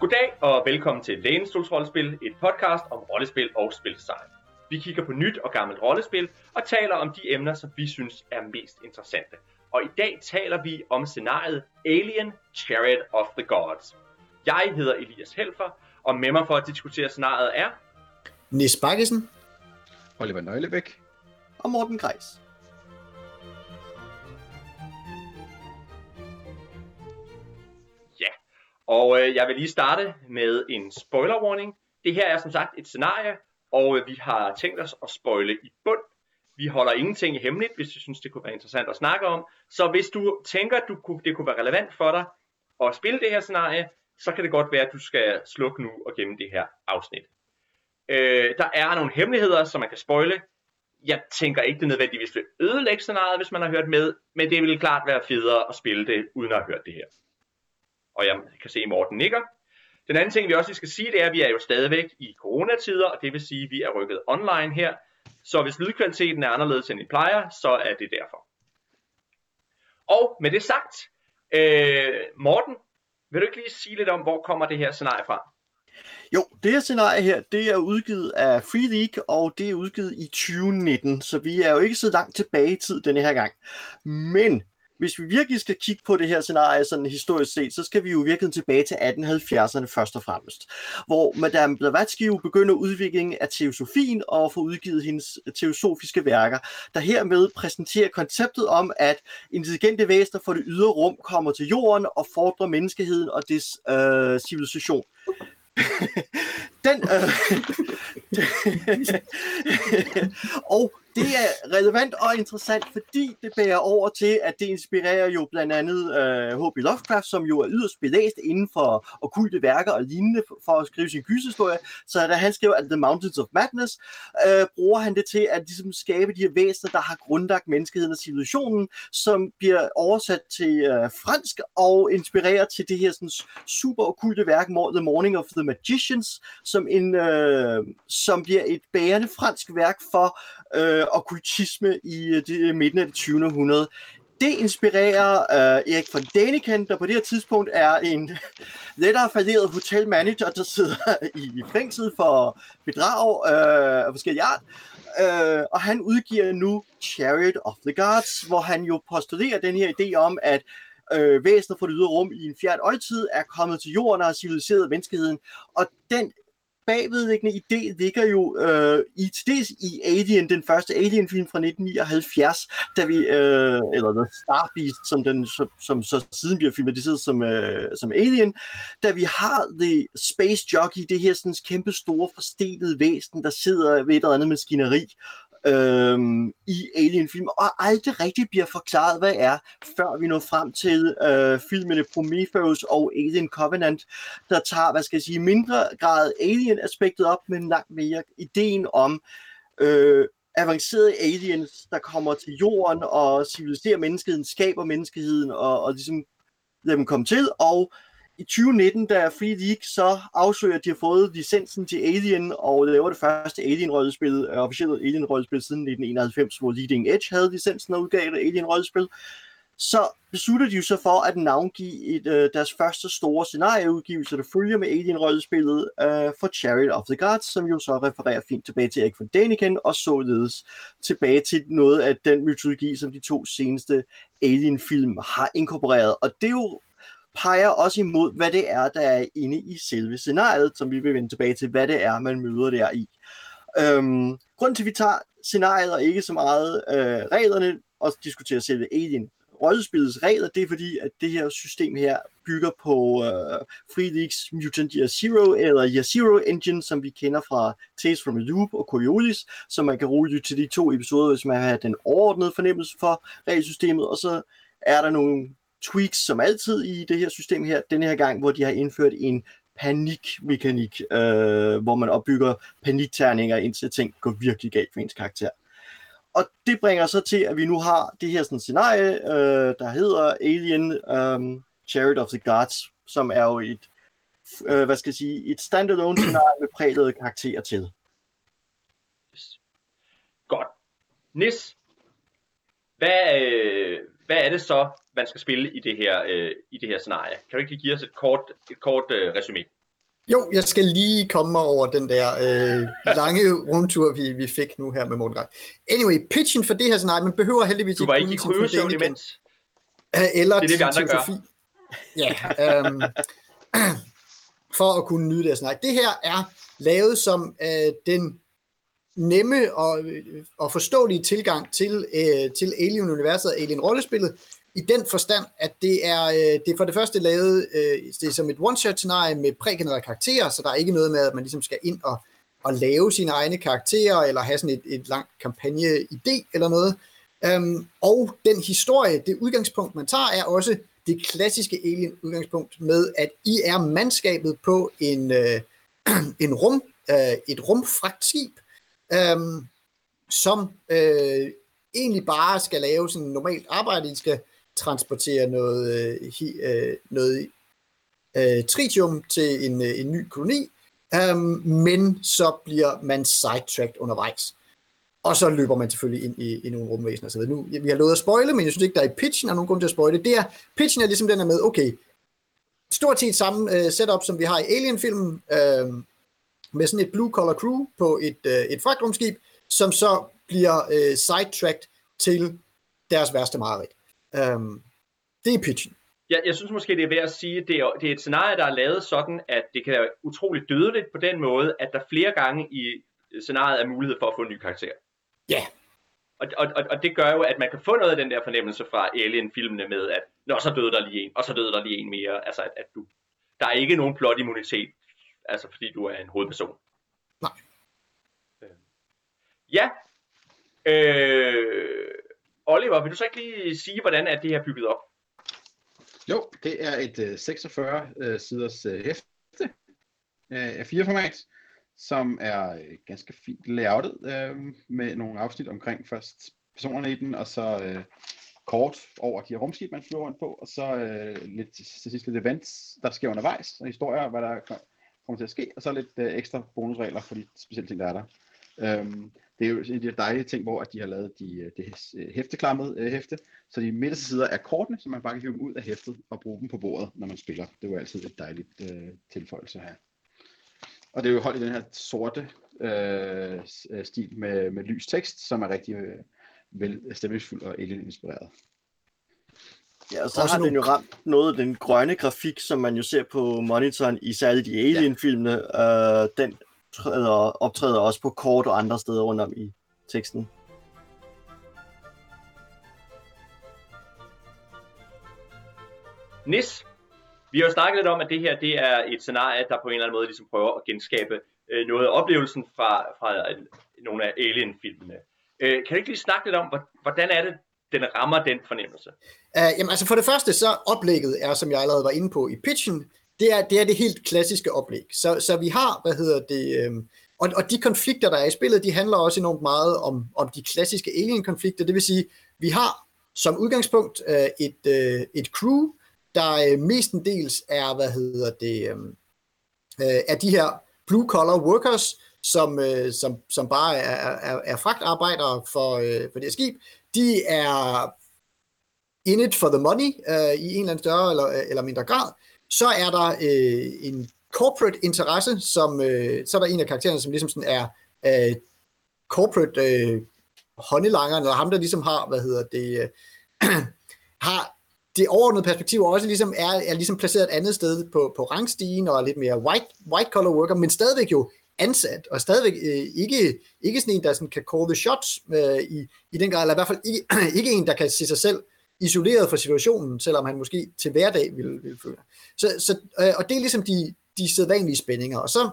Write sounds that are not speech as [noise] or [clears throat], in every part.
Goddag og velkommen til Lænestols Rollespil, et podcast om rollespil og spildesign. Vi kigger på nyt og gammelt rollespil og taler om de emner, som vi synes er mest interessante. Og i dag taler vi om scenariet Alien Chariot of the Gods. Jeg hedder Elias Helfer, og med mig for at diskutere scenariet er... Nis Bakkesen Oliver Nøglebæk. og Morten Grejs. Og øh, jeg vil lige starte med en spoiler warning. Det her er som sagt et scenarie, og øh, vi har tænkt os at spoile i bund. Vi holder ingenting hemmeligt, hvis du synes, det kunne være interessant at snakke om. Så hvis du tænker, at du kunne, det kunne være relevant for dig at spille det her scenarie, så kan det godt være, at du skal slukke nu og gemme det her afsnit. Øh, der er nogle hemmeligheder, som man kan spoile. Jeg tænker ikke, det nødvendigvis vil ødelægge scenariet, hvis man har hørt med, men det vil klart være federe at spille det, uden at have hørt det her og jeg kan se, at Morten nikker. Den anden ting, vi også skal sige, det er, at vi er jo stadigvæk i coronatider, og det vil sige, at vi er rykket online her. Så hvis lydkvaliteten er anderledes end I plejer, så er det derfor. Og med det sagt, øh, Morten, vil du ikke lige sige lidt om, hvor kommer det her scenarie fra? Jo, det her scenarie her, det er udgivet af Free League, og det er udgivet i 2019, så vi er jo ikke så langt tilbage i tid denne her gang. Men hvis vi virkelig skal kigge på det her scenarie sådan historisk set, så skal vi jo virkelig tilbage til 1870'erne først og fremmest, hvor Madame Blavatsky jo begynder udviklingen af teosofien og får udgivet hendes teosofiske værker, der hermed præsenterer konceptet om, at intelligente væsener fra det ydre rum kommer til jorden og fordrer menneskeheden og dets øh, civilisation. [laughs] Den, øh, [laughs] [laughs] og det er relevant og interessant, fordi det bærer over til, at det inspirerer jo blandt andet øh, H.P. Lovecraft, som jo er yderst belæst inden for okulte værker og lignende for at skrive sin gyshistorie. Så da han skriver The Mountains of Madness, øh, bruger han det til at ligesom, skabe de her væsener, der har grundlagt menneskeheden og civilisationen, som bliver oversat til øh, fransk og inspirerer til det her sådan, super okulte værk The Morning of the Magicians, som, en, øh, som bliver et bærende fransk værk for øh, okkultisme i de, det, øh, midten af det 20. århundrede. Det inspirerer øh, Erik von Däniken, der på det her tidspunkt er en [laughs] lettere falderet hotelmanager, der sidder i fængsel for bedrag øh, af forskellige art. Øh, og han udgiver nu Chariot of the Gods, hvor han jo postulerer den her idé om, at øh, væsener fra det ydre rum i en fjern øjtid er kommet til jorden og har civiliseret menneskeheden. Og den bagvedliggende idé ligger jo øh, i, dels i Alien, den første Alien-film fra 1979, da vi, øh, eller The Star Beast, som, den, som, som så siden bliver filmatiseret som, øh, som Alien, da vi har The Space Jockey, det her sådan kæmpe store forstenede væsen, der sidder ved et eller andet maskineri, øh, i Alien-film, og aldrig rigtig bliver forklaret, hvad er, før vi når frem til øh, filmene Prometheus og Alien Covenant, der tager, hvad skal jeg sige, mindre grad Alien-aspektet op, men langt mere ideen om øh, avancerede aliens, der kommer til jorden og civiliserer menneskeheden, skaber menneskeheden og, og ligesom lader dem komme til, og i 2019, da Free League så afsøger, at de har fået licensen til Alien og laver det første Alien-rollespil, officielt officielle Alien-rollespil siden 1991, hvor Leading Edge havde licensen og udgav det Alien-rollespil, så beslutter de jo så for at navngive et, øh, deres første store scenarieudgivelse, der følger med Alien-rollespillet øh, for Chariot of the Gods, som jo så refererer fint tilbage til Erik von Däniken, og således tilbage til noget af den mytologi, som de to seneste Alien-film har inkorporeret. Og det er jo peger også imod, hvad det er, der er inde i selve scenariet, som vi vil vende tilbage til, hvad det er, man møder der i. Øhm, grunden til, at vi tager scenariet og ikke så meget øh, reglerne og diskuterer selve Alien rollespillets regler, det er fordi, at det her system her bygger på øh, Free Leagues Mutant Year Zero, eller Year Zero Engine, som vi kender fra Tales from the Loop og Coriolis, så man kan roligt til de to episoder, hvis man har den overordnede fornemmelse for regelsystemet, og så er der nogle tweaks som altid i det her system her, den her gang, hvor de har indført en panikmekanik, øh, hvor man opbygger panikterninger, indtil ting går virkelig galt for ens karakter. Og det bringer så til, at vi nu har det her sådan scenarie, øh, der hedder Alien um, Chariot of the Gods, som er jo et, øh, hvad skal jeg sige, et standalone scenarie med prægede karakterer til. Godt. Nis, hvad, øh, hvad er det så, man skal spille i det her, øh, i det her scenarie? Kan du ikke give os et kort, et kort øh, resume? Jo, jeg skal lige komme mig over den der øh, lange rundtur, vi, vi fik nu her med Morten. Anyway, pitchen for det her scenarie, man behøver heldigvis Du var ikke i kunne sin krydesøvn Fordaniken, imens. Eller Det er det, filosofi. Ja, øhm, [clears throat] for at kunne nyde det her scenarie. Det her er lavet som øh, den nemme og, øh, og forståelige tilgang til, øh, til Alien-universet og Alien-rollespillet, i den forstand, at det er, øh, det er for det første lavet øh, det er som et one-shot-scenarie med prægenererede karakterer, så der er ikke noget med, at man ligesom skal ind og, og lave sine egne karakterer, eller have sådan et, et langt kampagne-idé eller noget. Øhm, og den historie, det udgangspunkt, man tager, er også det klassiske Alien-udgangspunkt med, at I er mandskabet på en, øh, [clears throat] en rum, øh, et rumfragtskib, øhm, som øh, egentlig bare skal lave sådan normalt arbejde. De skal transportere noget, øh, hi, øh, noget øh, tritium til en, øh, en ny koloni, øhm, men så bliver man sidetracked undervejs. Og så løber man selvfølgelig ind i, i nogle rumvæsener og så videre. Nu, vi har lovet at spoile, men jeg synes ikke, der er i pitchen er nogen grund til at spoile. Det er, pitchen er ligesom den der med, okay, stort set samme øh, setup, som vi har i Alien-filmen, øh, med sådan et blue-collar crew på et, øh, et fragtrumskib, som så bliver øh, sidetracked til deres værste mareridt. Um, det er pitchen. Jeg, jeg synes måske, det er værd at sige, at det er, det er et scenarie, der er lavet sådan, at det kan være utroligt dødeligt på den måde, at der flere gange i scenariet er mulighed for at få en ny karakter. Ja. Og, og, og, og det gør jo, at man kan få noget af den der fornemmelse fra Alien-filmene med, at Nå, så døde der lige en, og så døde der lige en mere. Altså, at, at du, der er ikke nogen plot-immunitet, altså fordi du er en hovedperson. Nej. Øh. Ja. Øh, Oliver, vil du så ikke lige sige, hvordan er det her bygget op? Jo, det er et øh, 46 øh, siders øh, hæfte øh, af fire format, som er øh, ganske fint layoutet øh, med nogle afsnit omkring først personerne i den, og så øh, kort over de her rumskib, man flyver rundt på, og så øh, lidt til sidst lidt events, der sker undervejs, og historier, hvad der kommer til at ske, og så lidt øh, ekstra bonusregler for de specielle ting, der er der. Øhm, det er jo en af de dejlige ting, hvor at de har lavet de, øh, det øh, hæfteklammede øh, hæfte, så de midterste sider er kortene, så man bare kan hive dem ud af hæftet og bruge dem på bordet, når man spiller. Det er jo altid et dejligt øh, tilføjelse her. Og det er jo holdt i den her sorte øh, øh stil med, med lys tekst, som er rigtig øh, vel stemningsfuld og alien-inspireret. Ja, og så har den jo ramt noget af den grønne grafik, som man jo ser på monitoren i særligt de Alien-filmene. Ja. Øh, den træder, optræder også på kort og andre steder rundt om i teksten. Nis, vi har jo snakket lidt om, at det her det er et scenarie, der på en eller anden måde ligesom prøver at genskabe øh, noget af oplevelsen fra, fra nogle af Alien-filmene. Øh, kan du ikke lige snakke lidt om, hvordan er det, den rammer den fornemmelse? Uh, jamen altså for det første, så oplægget er, som jeg allerede var inde på i pitchen, det er det, er det helt klassiske oplæg. Så, så vi har, hvad hedder det, øhm, og, og de konflikter, der er i spillet, de handler også enormt meget om, om de klassiske alien-konflikter. Det vil sige, vi har som udgangspunkt øh, et, øh, et crew, der øh, mestendels er, hvad hedder det, øhm, øh, er de her blue-collar workers, som, øh, som, som bare er, er, er fragtarbejdere for, øh, for det her skib. De er in it for the money øh, i en eller anden større eller, øh, eller mindre grad. Så er der øh, en corporate interesse, som øh, så er der en af karaktererne, som ligesom sådan er øh, corporate øh, håndelangeren, eller ham, der ligesom har, hvad hedder det, øh, [clears throat] har det overordnede perspektiv også ligesom er, er ligesom placeret et andet sted på, på rangstigen, og er lidt mere white, white collar worker, men stadigvæk jo ansat, og stadigvæk øh, ikke, ikke sådan en, der sådan kan call the shots øh, i, i den grad, eller i hvert fald ikke, [clears throat] ikke en, der kan se sig selv isoleret fra situationen, selvom han måske til hverdag vil, ville føle. Så, så, øh, og det er ligesom de, de sædvanlige spændinger. Og så,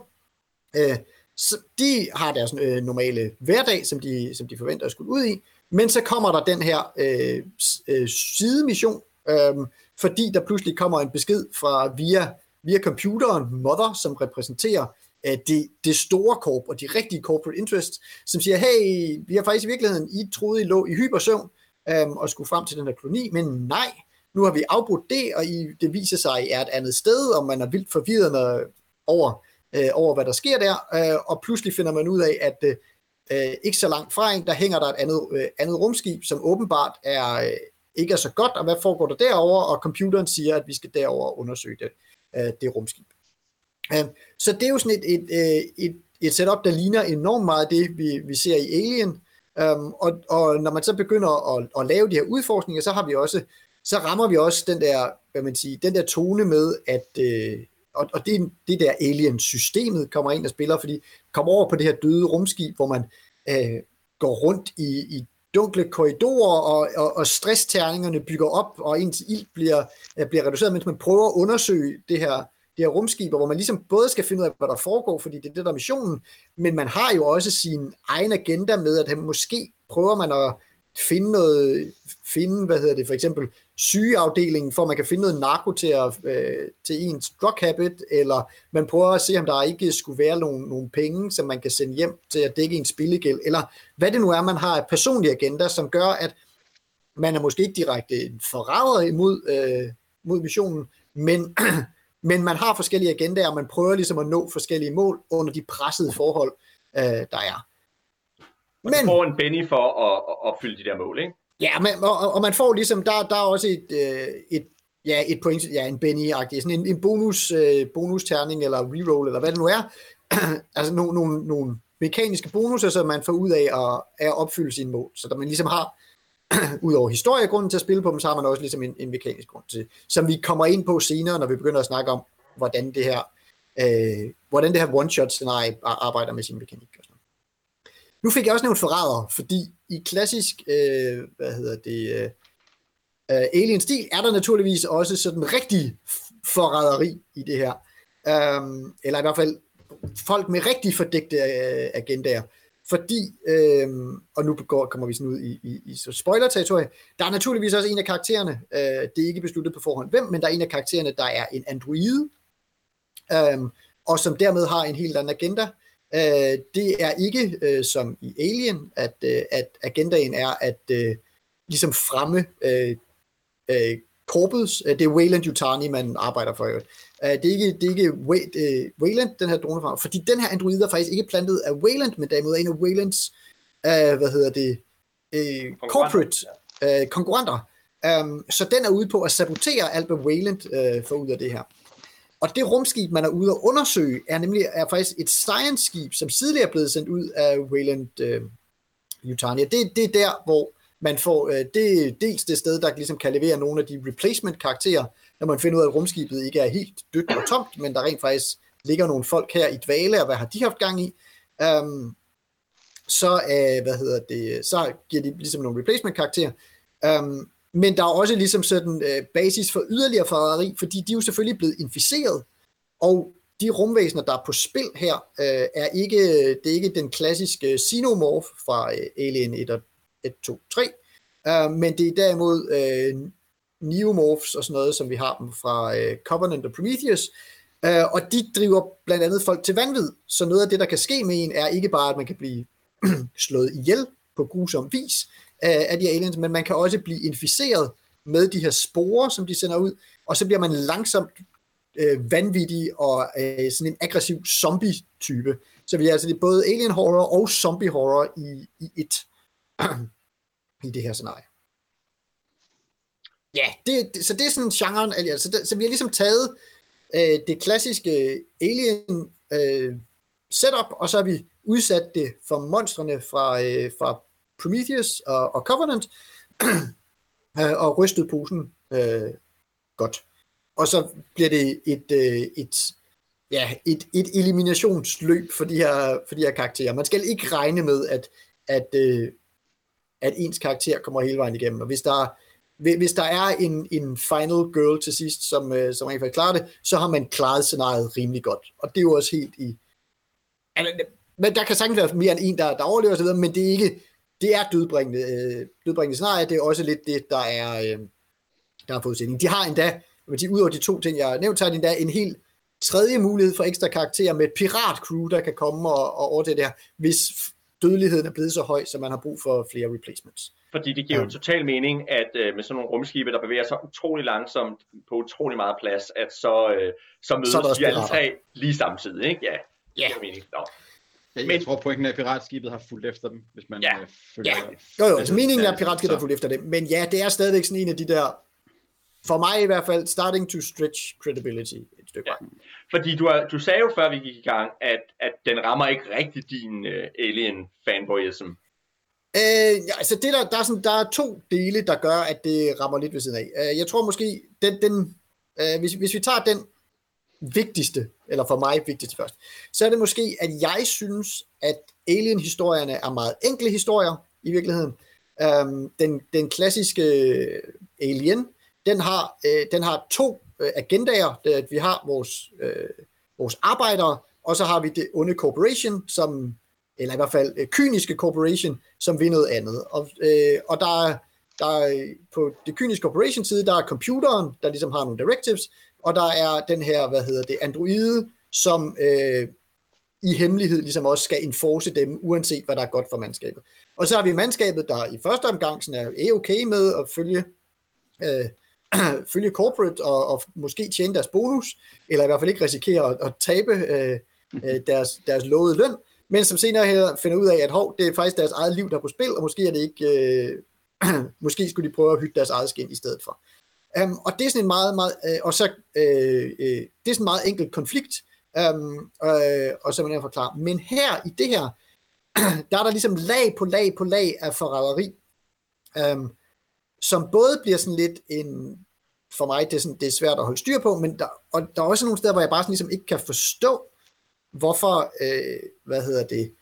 øh, så de har deres øh, normale hverdag, som de, som de forventer at skulle ud i, men så kommer der den her øh, øh, sidemission, øh, fordi der pludselig kommer en besked fra via, via computeren, Mother, som repræsenterer Øh, det, det store korp og de rigtige corporate interests, som siger, hey, vi har faktisk i virkeligheden, I troede, I lå i hypersøvn, øhm, og skulle frem til den her koloni, men nej, nu har vi afbrudt det, og I, det viser sig, at I er et andet sted, og man er vildt forvirret over, øh, over, hvad der sker der, øh, og pludselig finder man ud af, at øh, øh, ikke så langt fra en, der hænger der et andet, øh, andet rumskib, som åbenbart er, øh, ikke er så godt, og hvad foregår der derover og computeren siger, at vi skal derover undersøge det, øh, det rumskib. Øh, så det er jo sådan et, et, et, et, et setup, der ligner enormt meget det, vi, vi ser i Alien. Um, og, og når man så begynder at, at lave de her udforskninger, så har vi også, så rammer vi også den der, hvad man siger, den der tone med, at, øh, og, og det, det der alien-systemet kommer ind og spiller, fordi kommer over på det her døde rumskib, hvor man øh, går rundt i, i dunkle korridorer, og, og, og stressterningerne bygger op, og ens ild bliver, øh, bliver reduceret, mens man prøver at undersøge det her, det her rumskib, hvor man ligesom både skal finde ud af, hvad der foregår, fordi det er det, der er missionen, men man har jo også sin egen agenda med, at måske prøver man at finde noget, finde, hvad hedder det, for eksempel sygeafdelingen, for at man kan finde noget narko til, at, øh, til ens drug habit, eller man prøver at se, om der ikke skulle være nogle, nogle penge, som man kan sende hjem til at dække en spillegæld, eller hvad det nu er, man har af personlig agenda, som gør, at man er måske ikke direkte forræder imod øh, mod missionen, men, [clears throat] men man har forskellige agendaer, og man prøver ligesom at nå forskellige mål under de pressede forhold, øh, der er. Og men, du får en Benny for at, at, at fylde de der mål, ikke? Ja, men, og, og man får ligesom, der, der er også et, øh, et, ja, et point, ja, en Benny-agtig, sådan en, en bonus, øh, bonusterning eller reroll, eller hvad det nu er. [clears throat] altså nogle, nogle, nogle mekaniske bonusser, som man får ud af at, at opfylde sine mål. Så der man ligesom har, [clears throat] udover historiegrunden til at spille på dem, så har man også ligesom en, en mekanisk grund til, som vi kommer ind på senere, når vi begynder at snakke om, hvordan det her, øh, hvordan det her one-shot-scenarie arbejder med sin mekanik. Og sådan. Nu fik jeg også nævnt forræder, fordi i klassisk, øh, hvad hedder det, øh, øh Alien-stil, er der naturligvis også sådan rigtig forræderi i det her. Øh, eller i hvert fald folk med rigtig fordægte øh, agendaer. Fordi, øh, og nu går, kommer vi sådan ud i, i, i spoiler-territoriet, der er naturligvis også en af karaktererne, øh, det er ikke besluttet på forhånd hvem, men der er en af karaktererne, der er en android, øh, og som dermed har en helt anden agenda, Øh, det er ikke øh, som i Alien, at, øh, at agendaen er at øh, ligesom fremme øh, øh, korpets. Øh, det er Wayland Yutani, man arbejder for. Øh, det er ikke, det er ikke øh, Wayland, den her drone fordi den her android er faktisk ikke plantet af Wayland, men derimod en af Waylands, øh, hvad hedder det, øh, corporate øh, konkurrenter. Um, så den er ude på at sabotere alt, hvad Wayland øh, får ud af det her. Og det rumskib, man er ude at undersøge, er nemlig er faktisk et science-skib, som tidligere er blevet sendt ud af Wayland øh, Yutani. Det, det er der, hvor man får, øh, det er dels det sted, der ligesom kan levere nogle af de replacement-karakterer, når man finder ud af, at rumskibet ikke er helt dødt og tomt, men der rent faktisk ligger nogle folk her i dvale, og hvad har de haft gang i? Um, så, uh, hvad hedder det, så giver de ligesom nogle replacement-karakterer. Um, men der er også ligesom sådan uh, basis for yderligere forræderi, fordi de er jo selvfølgelig blevet inficeret, og de rumvæsener, der er på spil her, øh, er ikke, det er ikke den klassiske xenomorph fra øh, Alien 1, 1, 2, 3, øh, men det er derimod øh, neomorphs og sådan noget, som vi har dem fra øh, Covenant og Prometheus, øh, og de driver blandt andet folk til vanvid, så noget af det, der kan ske med en, er ikke bare, at man kan blive [clears throat] slået ihjel på grusom vis, øh, af de aliens, men man kan også blive inficeret med de her sporer, som de sender ud, og så bliver man langsomt øh, vanvittig og øh, sådan en aggressiv zombie-type. Så vi er altså både alien horror og zombie horror i, i et [clears throat] i det her scenarie. Ja, det, det, så det er sådan genren, altså, det, så vi har ligesom taget øh, det klassiske alien øh, setup, og så har vi udsat det for monstrene fra, øh, fra Prometheus og, og Covenant, [clears throat] øh, og rystet posen øh, godt. Og så bliver det et, øh, et, ja, et, et eliminationsløb for de, her, for de her karakterer. Man skal ikke regne med, at, at, øh, at ens karakter kommer hele vejen igennem. Og hvis der, hvis der er en, en final girl til sidst, som, øh, som rent faktisk klarer det, så har man klaret scenariet rimelig godt. Og det er jo også helt i... Altså, men der kan sagtens være mere end en, der, der overlever osv., men det er ikke det er dødbringende, øh, dødbringende scenarie, det er også lidt det, der er, øh, der er forudsætning. De har endda, man sige, udover de to ting, jeg har nævnt, har de endda en helt tredje mulighed for ekstra karakterer med et piratcrew, der kan komme og, og overtage det her, hvis dødeligheden er blevet så høj, så man har brug for flere replacements. Fordi det giver jo total mening, at øh, med sådan nogle rumskibe, der bevæger sig utrolig langsomt på utrolig meget plads, at så, øh, så mødes så de alle tre lige samtidig, ikke? Ja, ja. det mening. Nå. Jeg, men, jeg tror pointen er, at piratskibet har fulgt efter dem, hvis man ja, øh, følger... Ja, jo jo, altså meningen er, at piratskibet har fulgt efter dem, men ja, det er stadigvæk sådan en af de der, for mig i hvert fald, starting to stretch credibility. stykke vej. Fordi du, er, du sagde jo før vi gik i gang, at, at den rammer ikke rigtig din uh, alien fanboyism. Øh, ja, altså det der, der, er sådan, der er to dele, der gør, at det rammer lidt ved siden af. Øh, jeg tror måske, den, den, øh, hvis, hvis vi tager den vigtigste, eller for mig vigtigste først, så er det måske, at jeg synes, at Alien-historierne er meget enkle historier i virkeligheden. Øh, den, den klassiske Alien, den har, øh, den har to øh, agendaer. Det at vi har vores, øh, vores arbejdere, og så har vi det onde corporation, som, eller i hvert fald øh, kyniske corporation, som vil noget andet. Og, øh, og der er, der er, på det kyniske corporation side, der er computeren, der ligesom har nogle directives, og der er den her, hvad hedder det, androide, som øh, i hemmelighed ligesom også skal enforce dem, uanset hvad der er godt for mandskabet. Og så har vi mandskabet, der i første omgang sådan er okay med at følge, øh, [clears throat] følge corporate og, og måske tjene deres bonus, eller i hvert fald ikke risikere at, at tabe øh, øh deres, deres lovede løn, men som senere her finder ud af, at hov, det er faktisk deres eget liv, der er på spil, og måske er det ikke, øh, [clears throat] måske skulle de prøve at hytte deres eget skin i stedet for. Um, og det er sådan en meget, meget, øh, og så, øh, øh, det er sådan en meget enkelt konflikt, um, øh, og så man jeg forklare. Men her, i det her, [clears throat] der er der ligesom lag på lag på lag af forræderi, um, som både bliver sådan lidt en, for mig, det er, sådan, det er svært at holde styr på, men der, og der er også nogle steder, hvor jeg bare sådan ligesom ikke kan forstå, hvorfor, øh, hvad hedder det,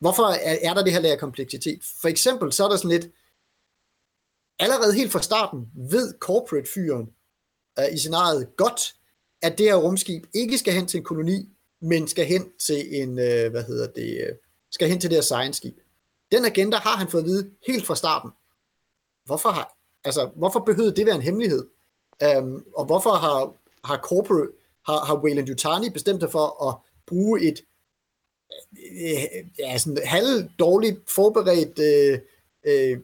hvorfor er, er der det her lag af kompleksitet? For eksempel, så er der sådan lidt, allerede helt fra starten ved corporate-fyren øh, i scenariet godt, at det her rumskib ikke skal hen til en koloni, men skal hen til en, øh, hvad hedder det, øh, skal hen til det her science-skib. Den agenda har han fået at vide helt fra starten. Hvorfor har, altså, hvorfor behøvede det være en hemmelighed? Øhm, og hvorfor har, har corporate, har, har Wayland Yutani bestemt sig for at bruge et øh, øh, ja, sådan halv dårligt forberedt øh, øh,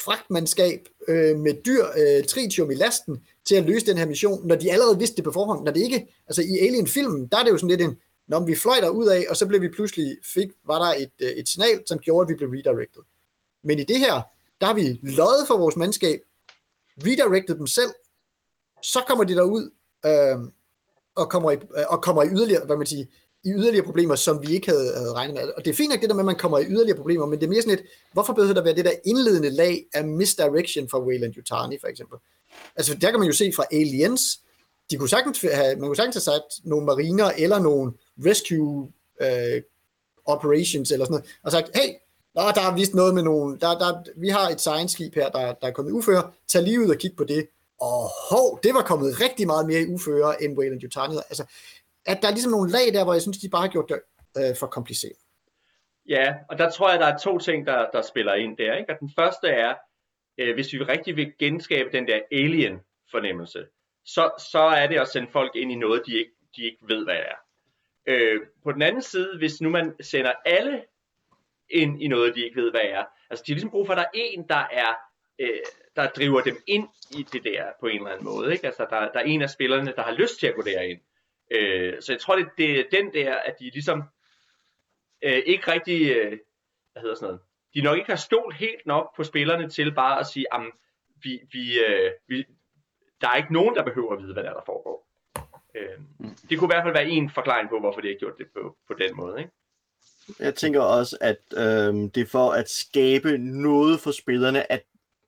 fragtmandskab øh, med dyr øh, tritium i lasten til at løse den her mission, når de allerede vidste det på forhånd. Når det ikke, altså i Alien-filmen, der er det jo sådan lidt en, når vi fløj der ud af, og så blev vi pludselig, fik, var der et, øh, et signal, som gjorde, at vi blev redirected. Men i det her, der har vi løjet for vores mandskab, redirected dem selv, så kommer de derud, øh, og kommer, i, øh, og kommer i yderligere, hvad man siger, i yderligere problemer, som vi ikke havde, havde regnet med. Og det er fint nok det der med, at man kommer i yderligere problemer, men det er mere sådan et, hvorfor behøver der være det der indledende lag af misdirection fra Wayland Yutani, for eksempel? Altså, der kan man jo se fra Aliens, de kunne sagtens have, man kunne sagtens have sat nogle mariner eller nogle rescue øh, operations eller sådan noget, og sagt, hey, der, der er vist noget med nogle, der, der, vi har et science-skib her, der, der er kommet i uføre, tag lige ud og kig på det. Og hov, det var kommet rigtig meget mere i uføre, end Wayland Yutani. Altså, at der er ligesom nogle lag der, hvor jeg synes, de bare har gjort det øh, for kompliceret. Ja, og der tror jeg, der er to ting, der, der spiller ind der. Ikke? Og den første er, øh, hvis vi rigtig vil genskabe den der alien-fornemmelse, så, så er det at sende folk ind i noget, de ikke, de ikke ved, hvad det er. Øh, på den anden side, hvis nu man sender alle ind i noget, de ikke ved, hvad det er, altså de har ligesom brug for, at der er en, der er øh, der driver dem ind i det der på en eller anden måde. Ikke? Altså, der, der er en af spillerne, der har lyst til at gå derind. Øh, så jeg tror, det, det er den der, at de ligesom øh, ikke rigtig, øh, hvad hedder sådan noget, de nok ikke har stolt helt nok på spillerne til bare at sige, at vi, vi, øh, vi, der er ikke nogen, der behøver at vide, hvad der, er, der foregår. Øh, det kunne i hvert fald være en forklaring på, hvorfor de har gjort det på, på den måde. Ikke? Jeg tænker også, at øh, det er for at skabe noget for spillerne, at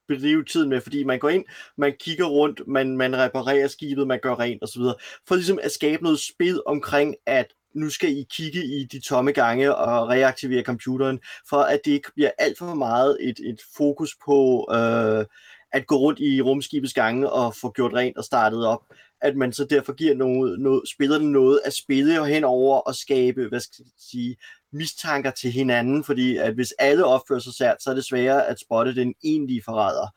bedrive tiden med, fordi man går ind, man kigger rundt, man, man reparerer skibet, man gør rent osv., for ligesom at skabe noget spil omkring, at nu skal I kigge i de tomme gange og reaktivere computeren, for at det ikke bliver alt for meget et, et fokus på øh, at gå rundt i rumskibets gange og få gjort rent og startet op. At man så derfor giver noget, noget, spillerne noget at spille henover og skabe, hvad skal jeg sige, mistanker til hinanden, fordi at hvis alle opfører sig sært, så er det sværere at spotte den egentlige forræder.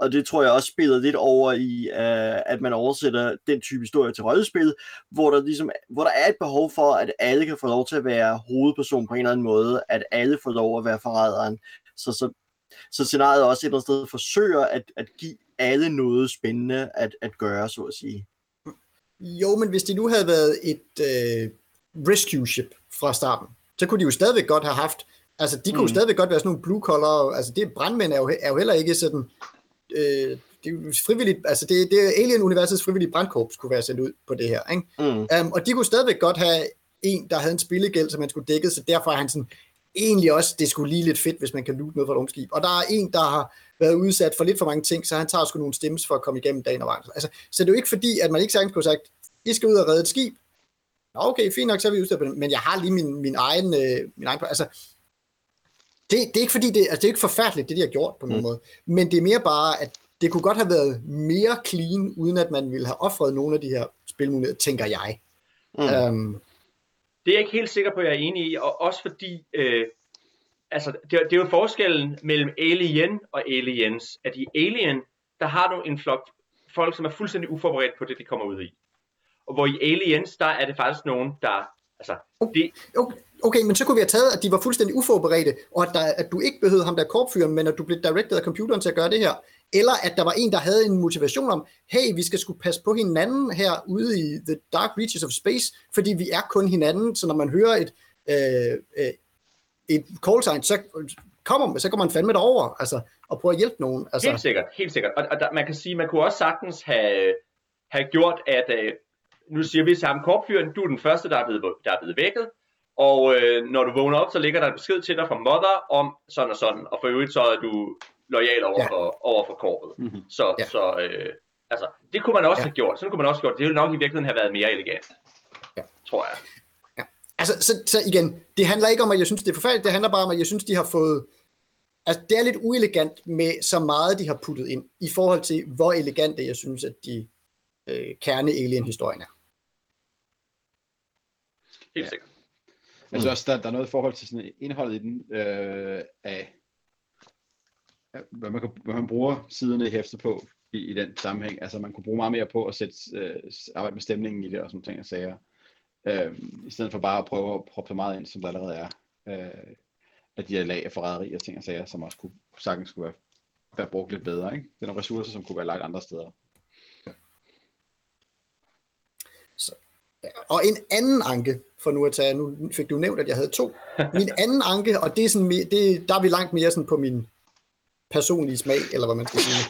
Og det tror jeg også spiller lidt over i, øh, at man oversætter den type historie til rollespil, hvor der, ligesom, hvor der er et behov for, at alle kan få lov til at være hovedperson på en eller anden måde, at alle får lov at være forræderen. Så, så, så scenariet også et eller andet sted forsøger at, at give alle noget spændende at, at gøre, så at sige. Jo, men hvis det nu havde været et uh, rescue ship fra starten, så kunne de jo stadigvæk godt have haft, altså de kunne mm. jo stadigvæk godt være sådan nogle blue collar, altså det brandmænd er jo, er jo heller ikke sådan, øh, det er jo frivilligt, altså det, det er Alien-universets frivillige brandkorps kunne være sendt ud på det her, ikke? Mm. Um, og de kunne stadigvæk godt have en, der havde en spillegæld, som man skulle dække, så derfor er han sådan, egentlig også, det skulle lige lidt fedt, hvis man kan lute noget fra et rumskib. Og der er en, der har været udsat for lidt for mange ting, så han tager sgu nogle stemmes for at komme igennem dagen og vejen. Altså, så det er jo ikke fordi, at man ikke sagtens kunne sagt, I skal ud og redde et skib. Nå, okay, fint nok, så er vi udsat på det, men jeg har lige min, min egen, øh, min egen, altså, det, det er ikke fordi, det, altså, det er ikke forfærdeligt, det de har gjort på nogen mm. måde, men det er mere bare, at det kunne godt have været mere clean, uden at man ville have offret nogle af de her spilmuligheder, tænker jeg. Mm. Um, det er jeg ikke helt sikker på, at jeg er enig i, og også fordi, øh, altså, det, det er jo forskellen mellem alien og aliens, at i alien, der har du en flok folk, som er fuldstændig uforberedt på det, de kommer ud i. Og hvor i aliens, der er det faktisk nogen, der, altså, det... Okay, okay, men så kunne vi have taget, at de var fuldstændig uforberedte, og at, der, at du ikke behøvede ham der korpfyren, men at du blev directed af computeren til at gøre det her. Eller at der var en, der havde en motivation om, hey, vi skal skulle passe på hinanden her ude i The Dark Reaches of Space, fordi vi er kun hinanden, så når man hører et, øh, øh, et call sign, så kommer så kommer man fandme derover, altså, og prøve at hjælpe nogen. Altså. Helt sikkert, helt sikkert. Og, og der, man kan sige, man kunne også sagtens have, have gjort, at øh, nu siger vi til ham, korpfyren, du er den første, der er blevet, der er blevet vækket, og øh, når du vågner op, så ligger der en besked til dig fra mother om sådan og sådan, og for øvrigt så er du lojal over, ja. for, over for korpet. Mm-hmm. Så, ja. så øh, altså, det kunne man også ja. have gjort. Sådan kunne man også have gjort. Det ville nok i virkeligheden have været mere elegant. Ja. Tror jeg. Ja. Altså, så, så igen, det handler ikke om, at jeg synes, det er forfærdeligt. Det handler bare om, at jeg synes, de har fået... Altså, det er lidt uelegant med så meget, de har puttet ind, i forhold til, hvor elegante jeg synes, at de øh, kerne-alien-historien er. Helt sikkert. Mm. Altså også, der, der er noget i forhold til sådan indholdet i den, øh, af hvad man, kan, hvad man bruger siderne i hæftet på i, i den sammenhæng. Altså man kunne bruge meget mere på at sætte, øh, arbejde med stemningen i det og sådan ting og sager. Øh, I stedet for bare at prøve at proppe så meget ind, som der allerede er. Øh, at de her lag af forræderi og ting og sager, som også kunne, sagtens skulle være, være brugt lidt bedre. Ikke? Det er nogle ressourcer, som kunne være lagt andre steder. Så, og en anden anke, for nu at tage, nu fik du nævnt, at jeg havde to. Min [laughs] anden anke, og det er sådan, det, der er vi langt mere sådan på min personlige smag, eller hvad man skal sige.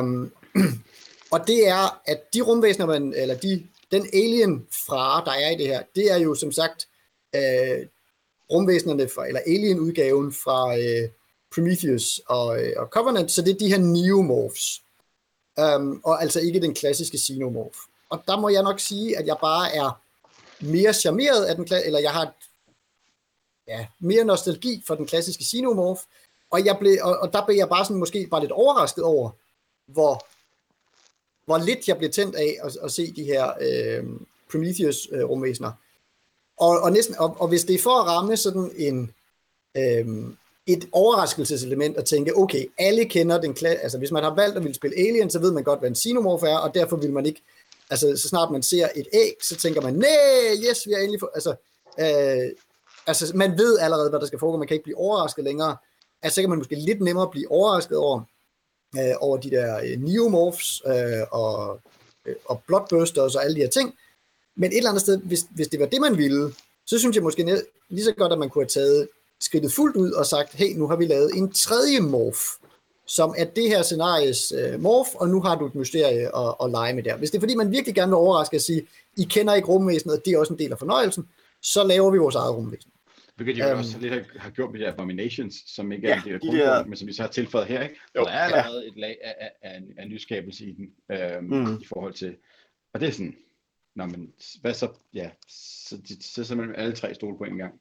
Um, [clears throat] og det er, at de rumvæsener, man, eller de, den alien fra, der er i det her, det er jo som sagt uh, rumvæsenerne fra, eller alien-udgaven fra uh, Prometheus og, uh, og Covenant, så det er de her neomorphs. Um, og altså ikke den klassiske xenomorph. Og der må jeg nok sige, at jeg bare er mere charmeret af den, eller jeg har ja, mere nostalgi for den klassiske xenomorph, og, jeg blev, og, og der blev jeg bare sådan måske bare lidt overrasket over, hvor, hvor lidt jeg blev tændt af at, at se de her øh, Prometheus-rumvæsener. Øh, og, og, næsten, og, og hvis det er for at ramme sådan en, øh, et overraskelseselement at tænke, okay, alle kender den klasse, altså hvis man har valgt at ville spille Alien, så ved man godt, hvad en xenomorph er, og derfor vil man ikke, altså så snart man ser et æg, så tænker man, nej, yes, vi er endelig, for, altså, øh, altså man ved allerede, hvad der skal foregå, man kan ikke blive overrasket længere, at så kan man måske lidt nemmere blive overrasket over, øh, over de der øh, neomorphs øh, og, øh, og bloodbusters og alle de her ting. Men et eller andet sted, hvis, hvis det var det, man ville, så synes jeg måske lige så godt, at man kunne have taget skridtet fuldt ud og sagt, hey, nu har vi lavet en tredje morph, som er det her scenaries øh, morph, og nu har du et mysterie at, at lege med der. Hvis det er fordi, man virkelig gerne vil overraske og sige, I kender ikke rumvæsenet, og det er også en del af fornøjelsen, så laver vi vores eget rumvæsen. Hvilket de um, også lidt har, har gjort med de Abominations, som ikke er ja, en del af de men som vi så har tilføjet her. Ikke? Jo, der er allerede ja. et lag af, af, af, af nyskabelse i den, øhm, mm. i forhold til, og det er sådan, Nå, men hvad så, ja, så, de, så simpelthen alle tre stole på en gang.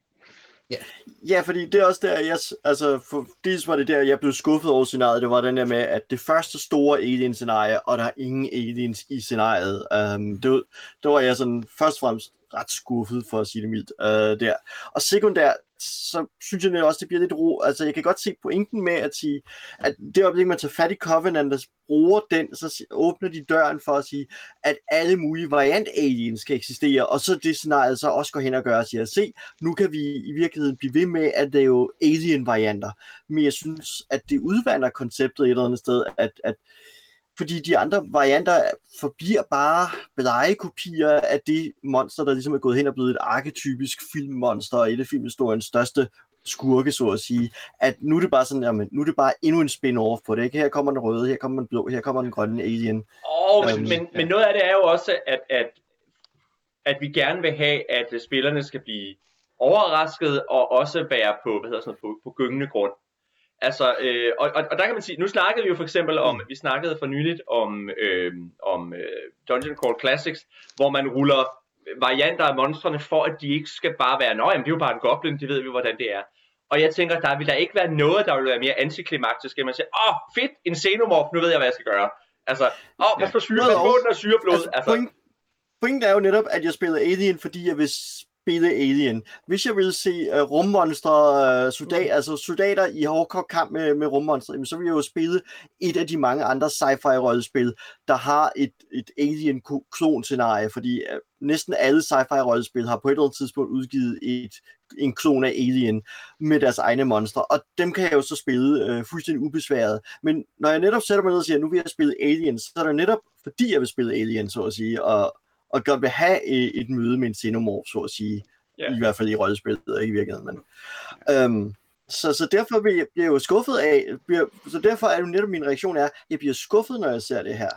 Ja. ja, fordi det er også der, jeg, altså, for, dels var det der, jeg blev skuffet over scenariet, det var den der med, at det første store alien-scenarie, og der er ingen aliens i scenariet, um, det, det var jeg sådan først og fremmest ret skuffet, for at sige det mildt, øh, der. Og sekundært, så synes jeg også, det bliver lidt ro. Altså, jeg kan godt se pointen med at sige, at det øjeblik, man tager fat i Covenant og bruger den, så åbner de døren for at sige, at alle mulige variant aliens skal eksistere, og så det scenarie så også går hen og gør og siger, se, nu kan vi i virkeligheden blive ved med, at det er jo alien-varianter. Men jeg synes, at det udvander konceptet et eller andet sted, at, at fordi de andre varianter forbliver bare blegekopier af det monster, der ligesom er gået hen og blevet et arketypisk filmmonster, og et af filmhistoriens største skurke, så at sige, at nu er det bare sådan, jamen, nu er det bare endnu en spin-off på det, ikke? Her kommer den røde, her kommer den blå, her kommer den grønne alien. Åh, oh, men, um, men, ja. men noget af det er jo også, at, at, at vi gerne vil have, at spillerne skal blive overrasket og også være på, hvad hedder sådan noget, på, på gyngende grund. Altså, øh, og, og, og der kan man sige, nu snakkede vi jo for eksempel om, vi snakkede for nyligt om, øh, om øh, Dungeon Crawl Classics, hvor man ruller varianter af monstrene, for at de ikke skal bare være, nå jamen det er jo bare en goblin, det ved vi hvordan det er. Og jeg tænker, der vil der ikke være noget, der vil være mere antiklimaktisk, end man siger, åh, oh, fedt, en xenomorph, nu ved jeg, hvad jeg skal gøre. Altså, åh, oh, hvad for syre, hvad og syreblod. Altså, altså. Point, pointen er jo netop, at jeg spiller Alien, fordi jeg vil spille Alien. Hvis jeg ville se uh, rummonstre, uh, soldat, mm. altså soldater i hårdkort kamp med, med rummonstre, så ville jeg jo spille et af de mange andre sci-fi rollespil, der har et, et Alien-klon-scenarie, fordi uh, næsten alle sci-fi rollespil har på et eller andet tidspunkt udgivet et, en klon af Alien med deres egne monstre, og dem kan jeg jo så spille uh, fuldstændig ubesværet. Men når jeg netop sætter mig ned og siger, at nu vil jeg spille Alien, så er det netop fordi jeg vil spille Alien, så at sige, og, og godt vil have et, et møde med en xenomorph, så at sige. Yeah. I hvert fald i rollespillet, ikke i virkeligheden. Men, øhm, så, så derfor bliver jeg, bliver jeg jo skuffet af, bliver, så derfor er jo netop min reaktion er, jeg bliver skuffet, når jeg ser det her.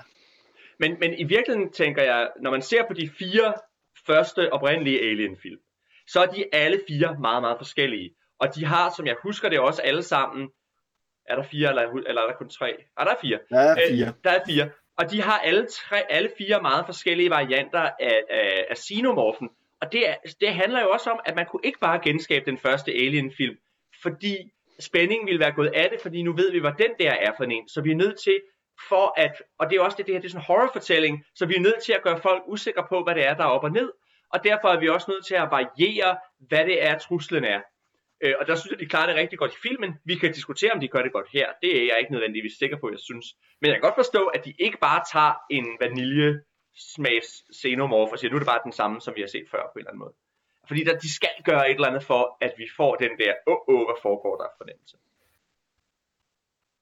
Men, men i virkeligheden tænker jeg, når man ser på de fire første oprindelige Alien-film, så er de alle fire meget, meget forskellige. Og de har, som jeg husker det også alle sammen, er der fire, eller, eller er der kun tre? Ah, der er fire. Der er fire. Øh, der er fire. Og de har alle, tre, alle fire meget forskellige varianter af, af, af xenomorfen. Og det, det handler jo også om, at man kunne ikke bare genskabe den første Alien-film, fordi spændingen ville være gået af det, fordi nu ved vi, hvad den der er for en. Så vi er nødt til, for at, og det er også det, det her det er sådan en horrorfortælling, så vi er nødt til at gøre folk usikre på, hvad det er, der er op og ned. Og derfor er vi også nødt til at variere, hvad det er, truslen er. Øh, og der synes jeg, de klarer det rigtig godt i filmen. Vi kan diskutere, om de gør det godt her. Det er jeg ikke nødvendigvis sikker på, jeg synes. Men jeg kan godt forstå, at de ikke bare tager en vanilje smags xenomorph og siger, nu er det bare den samme, som vi har set før på en eller anden måde. Fordi der, de skal gøre et eller andet for, at vi får den der, åh, oh, oh, hvad foregår der fornemmelse.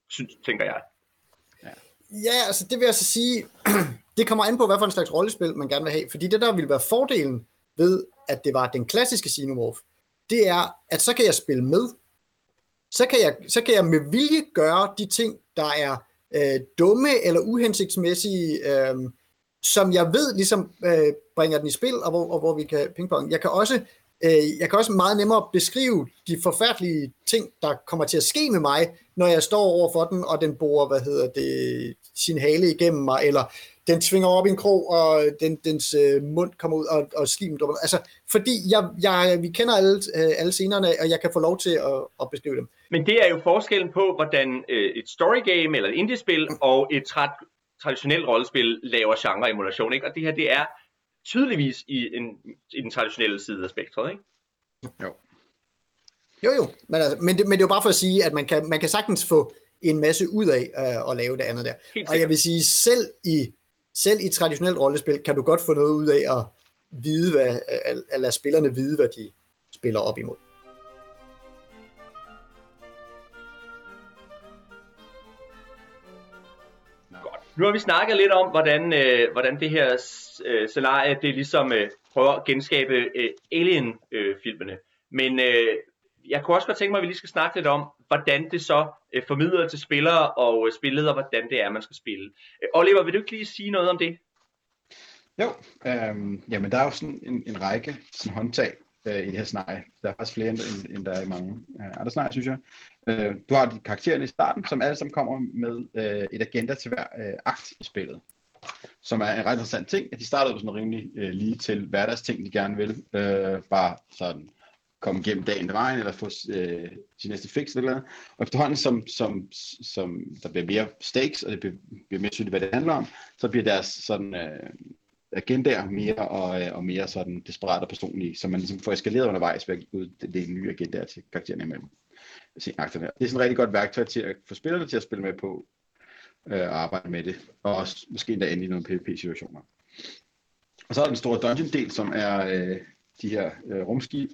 Synes, tænker jeg. Ja. ja, altså det vil jeg så sige, [clears throat] det kommer an på, hvad for en slags rollespil man gerne vil have. Fordi det der vil være fordelen ved, at det var den klassiske xenomorph, det er, at så kan jeg spille med. Så kan jeg, så kan jeg med vilje gøre de ting, der er øh, dumme eller uhensigtsmæssige, øh, som jeg ved ligesom øh, bringer den i spil, og hvor, og hvor vi kan pingpong. Jeg kan også øh, jeg kan også meget nemmere beskrive de forfærdelige ting, der kommer til at ske med mig, når jeg står over for den, og den borer, hvad hedder det, sin hale igennem mig, eller den svinger op i en krog, og den, dens øh, mund kommer ud, og, og slimen drømmer. Altså, fordi jeg, jeg, vi kender alle, øh, alle scenerne, og jeg kan få lov til at, at beskrive dem. Men det er jo forskellen på, hvordan øh, et story game eller et indie-spil og et tra- traditionelt rollespil laver genre-emulation, ikke? Og det her, det er tydeligvis i, en, i den traditionelle side af spektret, ikke? Jo. Jo, jo. Men, altså, men, det, men det er jo bare for at sige, at man kan, man kan sagtens få en masse ud af øh, at lave det andet der. Og jeg vil sige, selv i selv i traditionelt rollespil kan du godt få noget ud af at vide, hvad, at, at lade spillerne vide, hvad de spiller op imod. Godt. Nu har vi snakket lidt om, hvordan, øh, hvordan det her øh, scenarie, det ligesom øh, prøver at genskabe øh, Alien-filmene. Øh, Men øh, jeg kunne også godt tænke mig, at vi lige skal snakke lidt om, hvordan det så øh, formidler til spillere og øh, og hvordan det er, man skal spille. Øh, Oliver, vil du ikke lige sige noget om det? Jo, øh, jamen der er jo sådan en, en række sådan håndtag øh, i det her scenarie. Der er faktisk flere, end, end der er i mange øh, andre scenarier, synes jeg. Øh, du har de karaktererne i starten, som alle sammen kommer med øh, et agenda til hver øh, akt i spillet. Som er en ret interessant ting, at de starter på sådan rimelig øh, lige til hverdagsting, de gerne vil. Øh, bare sådan komme gennem dagen der vejen, eller få øh, sin næste fix eller noget. Og efterhånden, som, som, som der bliver mere stakes, og det bliver, bliver mere tydeligt, hvad det handler om, så bliver deres sådan, øh, agendaer mere og, øh, og mere sådan desperat og personlige, så man ligesom får eskaleret undervejs ved at uddele nye agendaer til karaktererne imellem. Det er sådan et rigtig godt værktøj til at få spillerne til at spille med på øh, og arbejde med det, og også måske endda ende i nogle PvP-situationer. Og så er der den store dungeon-del, som er øh, de her øh, rumskib,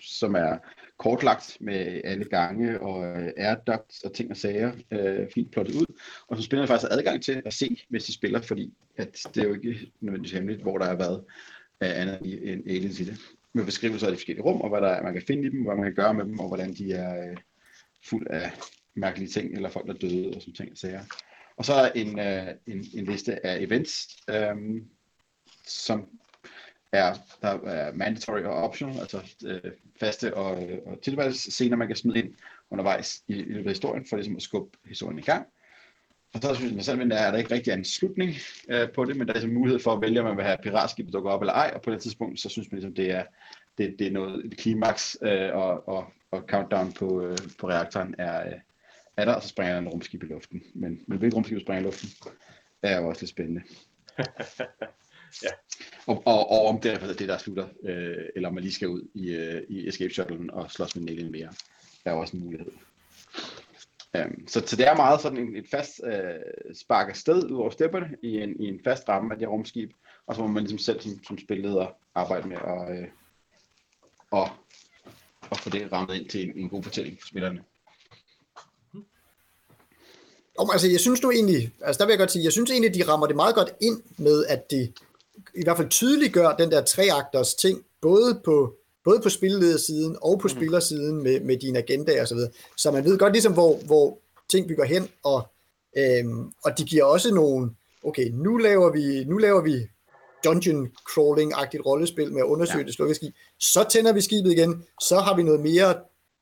som er kortlagt med alle gange og øh, air ducts og ting og sager øh, fint plottet ud, og som spillerne faktisk har adgang til at se, hvis de spiller, fordi at det er jo ikke nødvendigvis hemmeligt, hvor der har været øh, andet end aliens i det. med beskrivelser af de forskellige rum, og hvad der er, man kan finde i dem, hvad man kan gøre med dem, og hvordan de er øh, fuld af mærkelige ting, eller folk, der er døde, og sådan ting og sager. Og så er der en, øh, en, en liste af events, øh, som er, der er mandatory og optional, altså øh, faste og, øh, og tilvalgsscener, man kan smide ind undervejs i, i løbet af historien, for ligesom at skubbe historien i gang. Og så synes jeg selv, at der er der ikke rigtig en slutning øh, på det, men der er ligesom mulighed for at vælge, om man vil have piratskibet dukke op eller ej, og på det tidspunkt, så synes man ligesom, det er, det, det er noget, et klimaks øh, og, og, og countdown på, øh, på reaktoren er, øh, er der, og så springer der en rumskib i luften. Men, men hvilket rumskib springer i luften, er jo også lidt spændende. [laughs] ja. Og, og, og om det er det, der slutter, øh, eller om man lige skal ud i, øh, i Escape Shuttlen og slås med en alien mere, er jo også en mulighed. Um, så, så det er meget sådan en, et fast uh, spark af sted ud over stepperne i en, i en fast ramme af det rumskib, og så må man ligesom selv som, som spilleder arbejde med at, uh, og, og få det rammet ind til en, en god fortælling for spillerne. Om, altså, jeg synes nu egentlig, altså der vil jeg godt sige, jeg synes egentlig, de rammer det meget godt ind med, at de i hvert fald tydeliggør den der treakters ting, både på, både på spilledersiden og på mm. spillersiden med, med dine agendaer og så videre. Så man ved godt ligesom, hvor, hvor ting bygger hen, og, øhm, og de giver også nogle, okay, nu laver vi, nu laver vi dungeon crawling-agtigt rollespil med at undersøge ja. det slukkede skib. Så tænder vi skibet igen, så har vi noget mere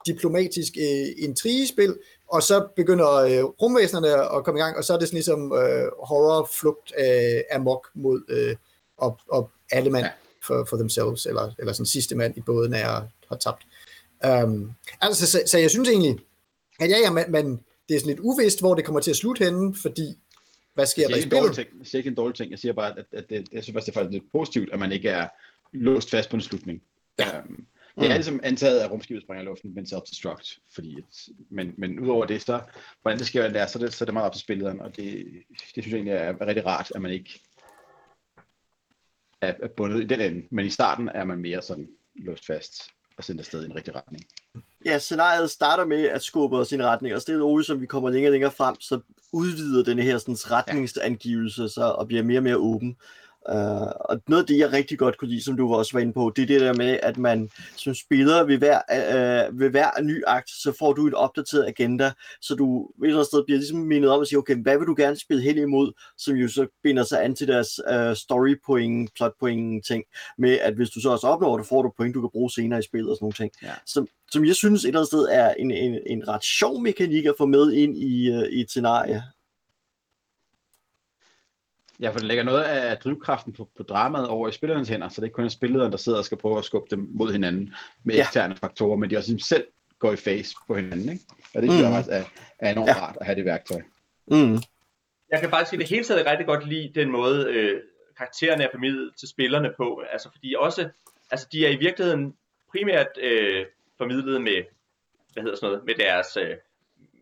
diplomatisk øh, intrigespil, og så begynder øh, rumvæsenerne at komme i gang, og så er det sådan ligesom øh, horror-flugt øh, amok mod øh, og, og alle mand for, for themselves, eller, eller sådan sidste mand i båden er, har tabt. Um, altså, så, så jeg synes egentlig, at ja, ja, man, man, det er sådan lidt uvist, hvor det kommer til at slutte henne, fordi hvad sker der i spillet? Ting. Jeg siger ikke en dårlig ting, jeg siger bare, at, at det, jeg synes faktisk, det er faktisk lidt positivt, at man ikke er låst fast på en slutning. Ja. Um, det er ligesom antaget, at rumskibet springer i luften, men self-destruct. Fordi et, men, men udover det, så, hvordan det sker der, så er det, så er det meget op til spilleren, og det, det synes jeg egentlig er rigtig rart, at man ikke er, bundet i den ende, men i starten er man mere sådan låst fast og sendt afsted i en rigtig retning. Ja, scenariet starter med at skubbe os i en retning, og stille og som vi kommer længere og længere frem, så udvider den her sådan, retningsangivelse så, og bliver mere og mere åben. Uh, og noget af det, jeg rigtig godt kunne lide, som du også var inde på, det er det der med, at man som spiller ved hver, uh, ved hver ny akt, så får du et opdateret agenda, så du et eller andet sted bliver ligesom mindet om at sige, okay, hvad vil du gerne spille hen imod, som jo så binder sig an til deres uh, story point, plot point ting, med at hvis du så også opnår det, får du point, du kan bruge senere i spillet og sådan nogle ting. Ja. Som, som jeg synes et eller andet sted er en, en, en ret sjov mekanik at få med ind i, uh, i et scenarie. Ja, for det lægger noget af drivkraften på, på dramaet over i spillernes hænder, så det er ikke kun spillederen, der sidder og skal prøve at skubbe dem mod hinanden med ja. eksterne faktorer, men de også selv går i face på hinanden. Ikke? Og det synes mm. jeg er, er enormt ja. rart at have det værktøj. Mm. Jeg kan faktisk i det hele taget rigtig godt lide den måde, øh, karaktererne er formidlet til spillerne på. Altså fordi også, altså de er i virkeligheden primært øh, formidlet med, hvad hedder sådan noget, med deres, øh,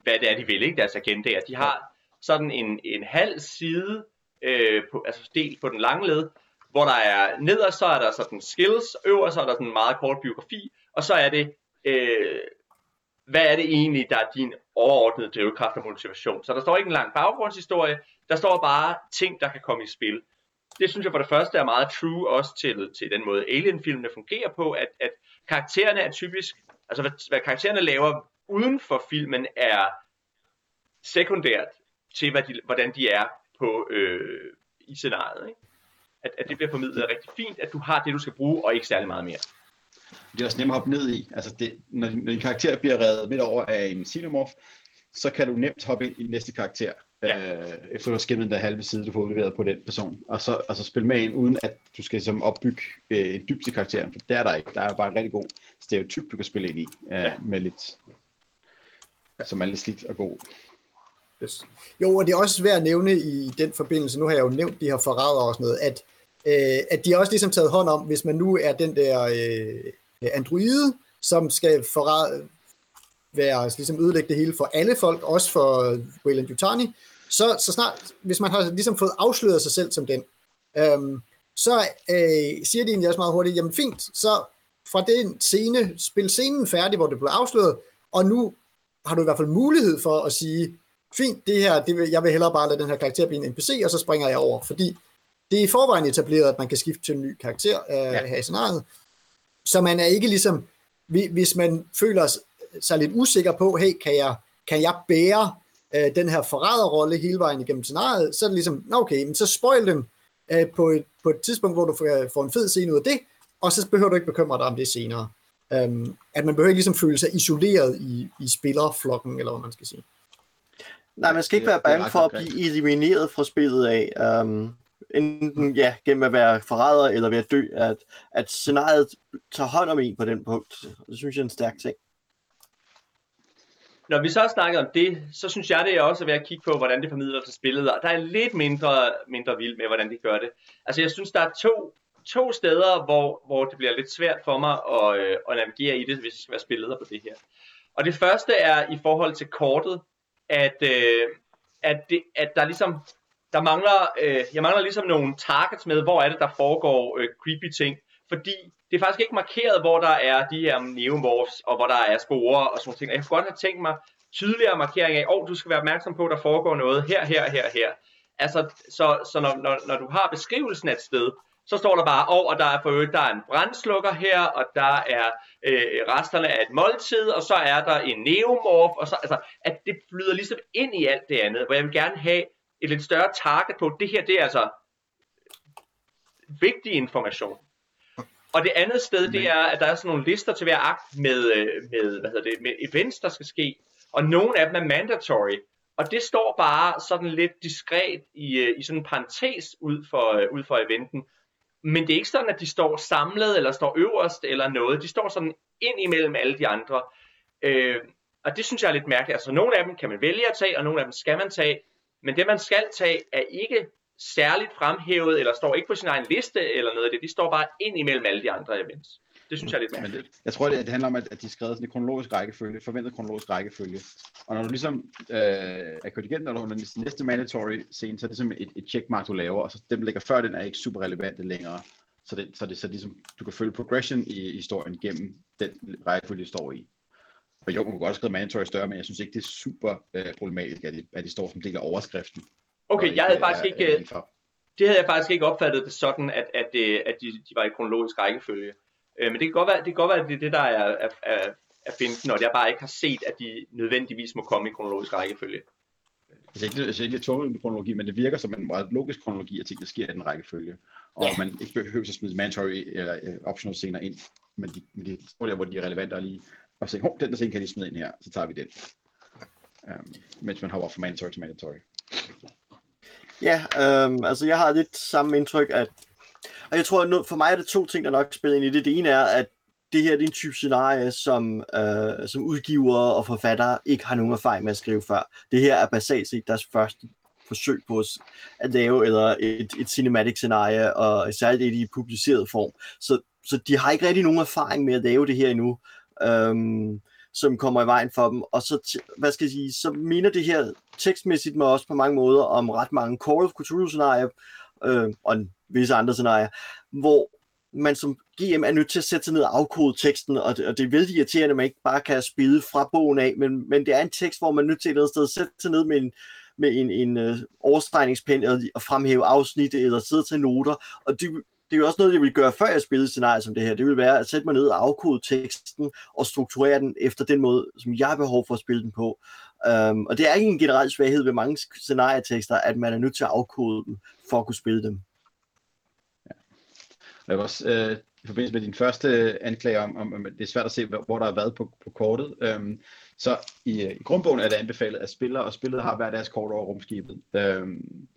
hvad det er, de vil, ikke? deres agendaer. De har sådan en, en halv side øh, på, altså delt på den lange led, hvor der er nederst, så er der sådan skills, øverst så er der sådan en meget kort biografi, og så er det, øh, hvad er det egentlig, der er din overordnede drivkraft og motivation. Så der står ikke en lang baggrundshistorie, der står bare ting, der kan komme i spil. Det synes jeg for det første er meget true også til, til den måde Alien-filmene fungerer på, at, at karaktererne er typisk, altså hvad, hvad karaktererne laver uden for filmen er sekundært til, hvad de, hvordan de er på øh, i scenariet. Ikke? At, at det bliver formidlet rigtig fint, at du har det, du skal bruge, og ikke særlig meget mere. Det er også nemt at hoppe ned i. Altså det, når, når din karakter bliver reddet midt over af en xenomorph, så kan du nemt hoppe ind i næste karakter, ja. øh, efter du har skimmet den der halve side, du får udleveret på den person, og så altså spille med ind, uden at du skal som opbygge øh, et dybt til karakteren, for det er der ikke. Der er bare en rigtig god stereotyp, du kan spille ind i, øh, ja. med lidt, som er lidt slidt og god. Yes. Jo, og det er også værd at nævne i den forbindelse, nu har jeg jo nævnt de her forrædere og sådan noget, at, øh, at de har også ligesom taget hånd om, hvis man nu er den der øh, androide, som skal forræde, være, ligesom ødelægge det hele for alle folk, også for Wayland Yutani, så, så snart, hvis man har ligesom fået afsløret sig selv som den, øhm, så øh, siger de egentlig også meget hurtigt, jamen fint, så fra den scene, spil scenen færdig, hvor det blev afsløret, og nu har du i hvert fald mulighed for at sige, fint, det her, det vil, jeg vil hellere bare lade den her karakter blive en NPC, og så springer jeg over, fordi det er i forvejen etableret, at man kan skifte til en ny karakter øh, ja. her i scenariet. Så man er ikke ligesom, hvis man føler sig lidt usikker på, hey, kan jeg, kan jeg bære øh, den her forræderrolle hele vejen igennem scenariet, så er det ligesom, okay, men så spoil dem øh, på, et, på et tidspunkt, hvor du får, en fed scene ud af det, og så behøver du ikke bekymre dig om det senere. Um, at man behøver ikke ligesom føle sig isoleret i, i spillerflokken, eller hvad man skal sige. Nej, man skal ikke være bange for at blive elimineret fra spillet af. Um, enten ja, gennem at være forræder eller ved at dø, at, at scenariet tager hånd om en på den punkt. Det synes jeg er en stærk ting. Når vi så har snakket om det, så synes jeg, det er også ved at kigge på, hvordan det formidler til spillet. Og der er lidt mindre, mindre vild med, hvordan de gør det. Altså jeg synes, der er to, to steder, hvor, hvor det bliver lidt svært for mig at, øh, at navigere i det, hvis jeg skal være spilleder på det her. Og det første er i forhold til kortet, at, øh, at, det, at der ligesom der mangler, øh, jeg mangler ligesom nogle targets med, hvor er det, der foregår øh, creepy ting. Fordi det er faktisk ikke markeret, hvor der er de her neomorphs, og hvor der er sporer og sådan ting. jeg kunne godt have tænkt mig tydeligere markering af, åh, oh, du skal være opmærksom på, at der foregår noget her, her, her, her. Altså, så, så når, når, når du har beskrivelsen af et sted, så står der bare, og, og der er for øvrigt, der er en brændslukker her, og der er øh, resterne af et måltid, og så er der en neomorf, og så, altså, at det flyder ligesom ind i alt det andet, hvor jeg vil gerne have et lidt større target på, det her, det er altså vigtig information. Og det andet sted, det er, at der er sådan nogle lister til hver akt med, øh, med, hvad hedder det, med events, der skal ske. Og nogle af dem er mandatory. Og det står bare sådan lidt diskret i, øh, i sådan en parentes ud for, øh, ud for eventen. Men det er ikke sådan, at de står samlet, eller står øverst, eller noget. De står sådan ind imellem alle de andre. Øh, og det synes jeg er lidt mærkeligt. Altså nogle af dem kan man vælge at tage, og nogle af dem skal man tage. Men det man skal tage er ikke særligt fremhævet, eller står ikke på sin egen liste eller noget af det. De står bare ind imellem alle de andre events. Det synes jeg er lidt. Men det, jeg tror, det, det handler om, at, at de er skrevet sådan i kronologisk rækkefølge, forventet kronologisk rækkefølge. Og når du ligesom øh, er kørt igennem, når du den næste mandatory scene, så er det simpelthen et, et checkmark, du laver, og så dem, der ligger før den, er ikke super relevante længere. Så det, så det så ligesom, du kan følge progression i historien gennem den rækkefølge, du står i. Og jo, man kunne godt skrive mandatory større, men jeg synes ikke, det er super øh, problematisk, at det, at det står som del af overskriften. Okay, jeg havde faktisk ikke, det havde jeg faktisk ikke opfattet det sådan, at, at, det, at de, de var i kronologisk rækkefølge. Øh, men det kan godt være, det kan godt være, at det er det, der er, er, er, er finten, og jeg bare ikke har set, at de nødvendigvis må komme i kronologisk rækkefølge. Altså ikke, altså ikke tvunget med kronologi, men det virker som en meget logisk kronologi, at tingene sker i den rækkefølge. Og ja. man ikke behøver at smide mandatory eller uh, optional scener ind, men de, de står der, hvor de er relevante og lige og sige, hov, den der scene kan de smide ind her, så tager vi den. Um, mens man hopper fra mandatory til mandatory. Ja, øhm, altså jeg har lidt samme indtryk, at og jeg tror, at for mig er det to ting, der nok spiller ind i det. Det ene er, at det her det er en type scenarie, som, øh, som udgiver og forfatter ikke har nogen erfaring med at skrive før. Det her er basalt set deres første forsøg på at lave eller et, et cinematic scenarie, og særligt et i publiceret form. Så, så de har ikke rigtig nogen erfaring med at lave det her endnu. Øhm, som kommer i vejen for dem. Og så, hvad skal jeg sige, så minder det her tekstmæssigt mig også på mange måder om ret mange Call of Cthulhu-scenarier, øh, og en visse andre scenarier, hvor man som GM er nødt til at sætte sig ned og afkode teksten, og det, og det er vældig irriterende, at man ikke bare kan spille fra bogen af, men, men det er en tekst, hvor man er nødt til et eller andet sted at sætte sig ned med en, med en, en øh, overstregningspen og fremhæve afsnit eller sidde til noter, og det, det er jo også noget, jeg ville gøre, før jeg spillede scenarier som det her. Det vil være at sætte mig ned og afkode teksten og strukturere den efter den måde, som jeg har behov for at spille den på. Um, og det er ikke en generel svaghed ved mange scenarietekster, at man er nødt til at afkode dem for at kunne spille dem. Ja. Jeg vil også, øh, i forbindelse med din første anklage om, om, om det er svært at se, hvor der er været på, på kortet, øhm, så i, øh, i grundbogen er det anbefalet, at spillere og spillet har hver deres kort over rumskibet. Øhm,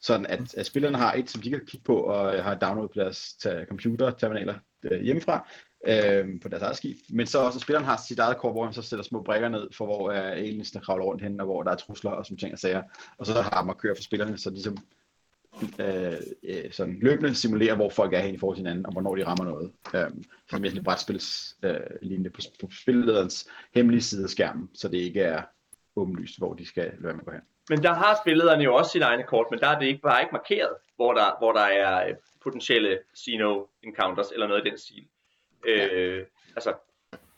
sådan at, at spillerne har et, som de kan kigge på og øh, har downloadet på deres computerterminaler øh, hjemmefra øh, på deres eget skib. Men så også, at spilleren har sit eget kort, hvor han så sætter små brækker ned, for hvor øh, er aliens, der kravler rundt hen, og hvor der er trusler og sådan ting og sager. Og så har man kører for spillerne, så de ligesom øh, øh, sådan løbende simulerer, hvor folk er hen i forhold til hinanden, og hvornår de rammer noget. Øh, så mere sådan et brætspils øh, lignende på, på spillederens hemmelige side af skærmen, så det ikke er åbenlyst, hvor de skal løbe med gå hen. Men der har spillederne jo også sine egne kort, men der er det ikke bare ikke markeret, hvor der, hvor der er øh, potentielle Sino encounters eller noget i den stil. Ja. Øh, altså,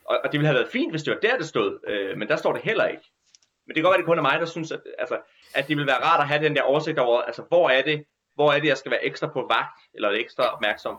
og, og det ville have været fint, hvis det var der, det stod, øh, men der står det heller ikke. Men det kan godt være, det kun er mig, der synes, at, altså, at det ville være rart at have den der oversigt over, altså, hvor er det, hvor er det, jeg skal være ekstra på vagt, eller ekstra opmærksom.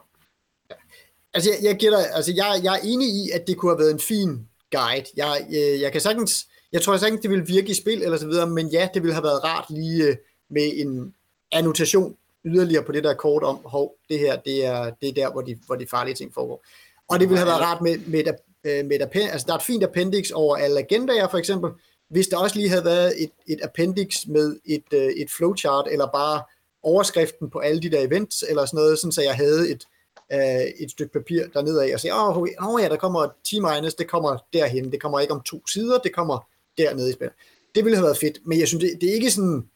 Altså, jeg, jeg, dig, altså jeg, jeg er enig i, at det kunne have været en fin guide. Jeg, jeg, jeg kan sagtens, jeg tror sagtens, det ville virke i spil eller så videre, men ja, det ville have været rart lige øh, med en annotation yderligere på det der kort om, hov, det her, det er, det er der, hvor de, hvor de farlige ting foregår. Og det ville have været rart med, med, et, øh, med et appendix, altså der er et fint appendix over alle agendaer for eksempel, hvis der også lige havde været et, et appendix med et, øh, et flowchart, eller bare overskriften på alle de der events, eller sådan noget, sådan så jeg havde et, øh, et stykke papir dernede af, og sagde, åh oh, oh, ja, der kommer T-minus, det kommer derhen, det kommer ikke om to sider, det kommer dernede i spil. Det ville have været fedt, men jeg synes, det, det er ikke sådan,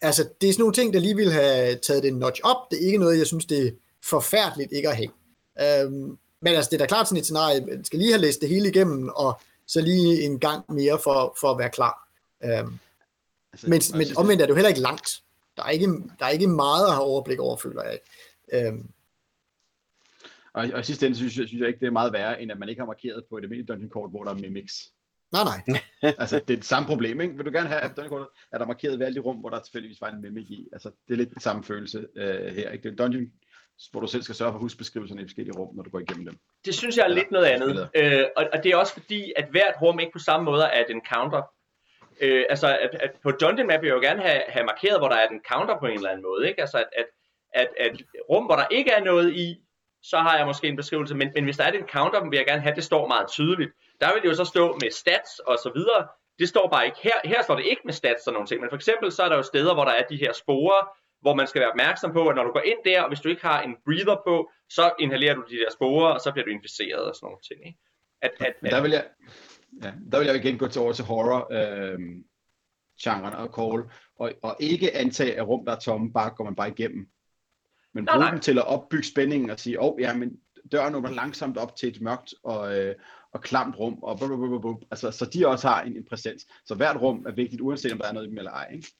altså, det er sådan nogle ting, der lige ville have taget det notch op, det er ikke noget, jeg synes, det er forfærdeligt ikke at have. Øhm, men altså, det er da klart sådan et scenarie, man skal lige have læst det hele igennem, og så lige en gang mere for, for at være klar. Øhm, altså, men, men omvendt er det jo heller ikke langt. Der er ikke, der er ikke meget at have overblik over, føler jeg. Øhm, og, og i sidste ende synes jeg, synes jeg ikke, det er meget værre, end at man ikke har markeret på et almindeligt dungeon kort, hvor der er mimics. Nej, nej. [laughs] altså, det er det samme problem, ikke? Vil du gerne have, at dungeon kortet er der markeret ved alle de rum, hvor der tilfældigvis var en mimic i? Altså, det er lidt den samme følelse uh, her, ikke? Det er dungeon, hvor du selv skal sørge for husbeskrivelserne i forskellige rum, når du går igennem dem. Det synes jeg er lidt noget andet. Øh, og, og det er også fordi, at hvert rum ikke på samme måde er et encounter. Øh, altså, at, at på Dungeon Map vil jeg jo gerne have, have markeret, hvor der er et encounter på en eller anden måde. Ikke? Altså, at, at, at, at rum, hvor der ikke er noget i, så har jeg måske en beskrivelse, men, men hvis der er et encounter, vil jeg gerne have, at det står meget tydeligt. Der vil det jo så stå med stats og så videre. Det står bare ikke her. Her står det ikke med stats og nogle ting, men for eksempel så er der jo steder, hvor der er de her sporer, hvor man skal være opmærksom på, at når du går ind der, og hvis du ikke har en breather på, så inhalerer du de der sporer, og så bliver du inficeret og sådan nogle ting. Ikke? At, at, at, der vil jeg, ja, der vil jeg igen gå til over til horror øh, genren og call, og, og ikke antage, at rum, der er tomme, bare går man bare igennem. Men brug dem til at opbygge spændingen og sige, åh, oh, ja, men døren åbner langsomt op til et mørkt og, øh, og klamt rum, og bub, bub, bub, bub. Altså, så de også har en, en præsens. Så hvert rum er vigtigt, uanset om der er noget i dem eller ej. Ikke?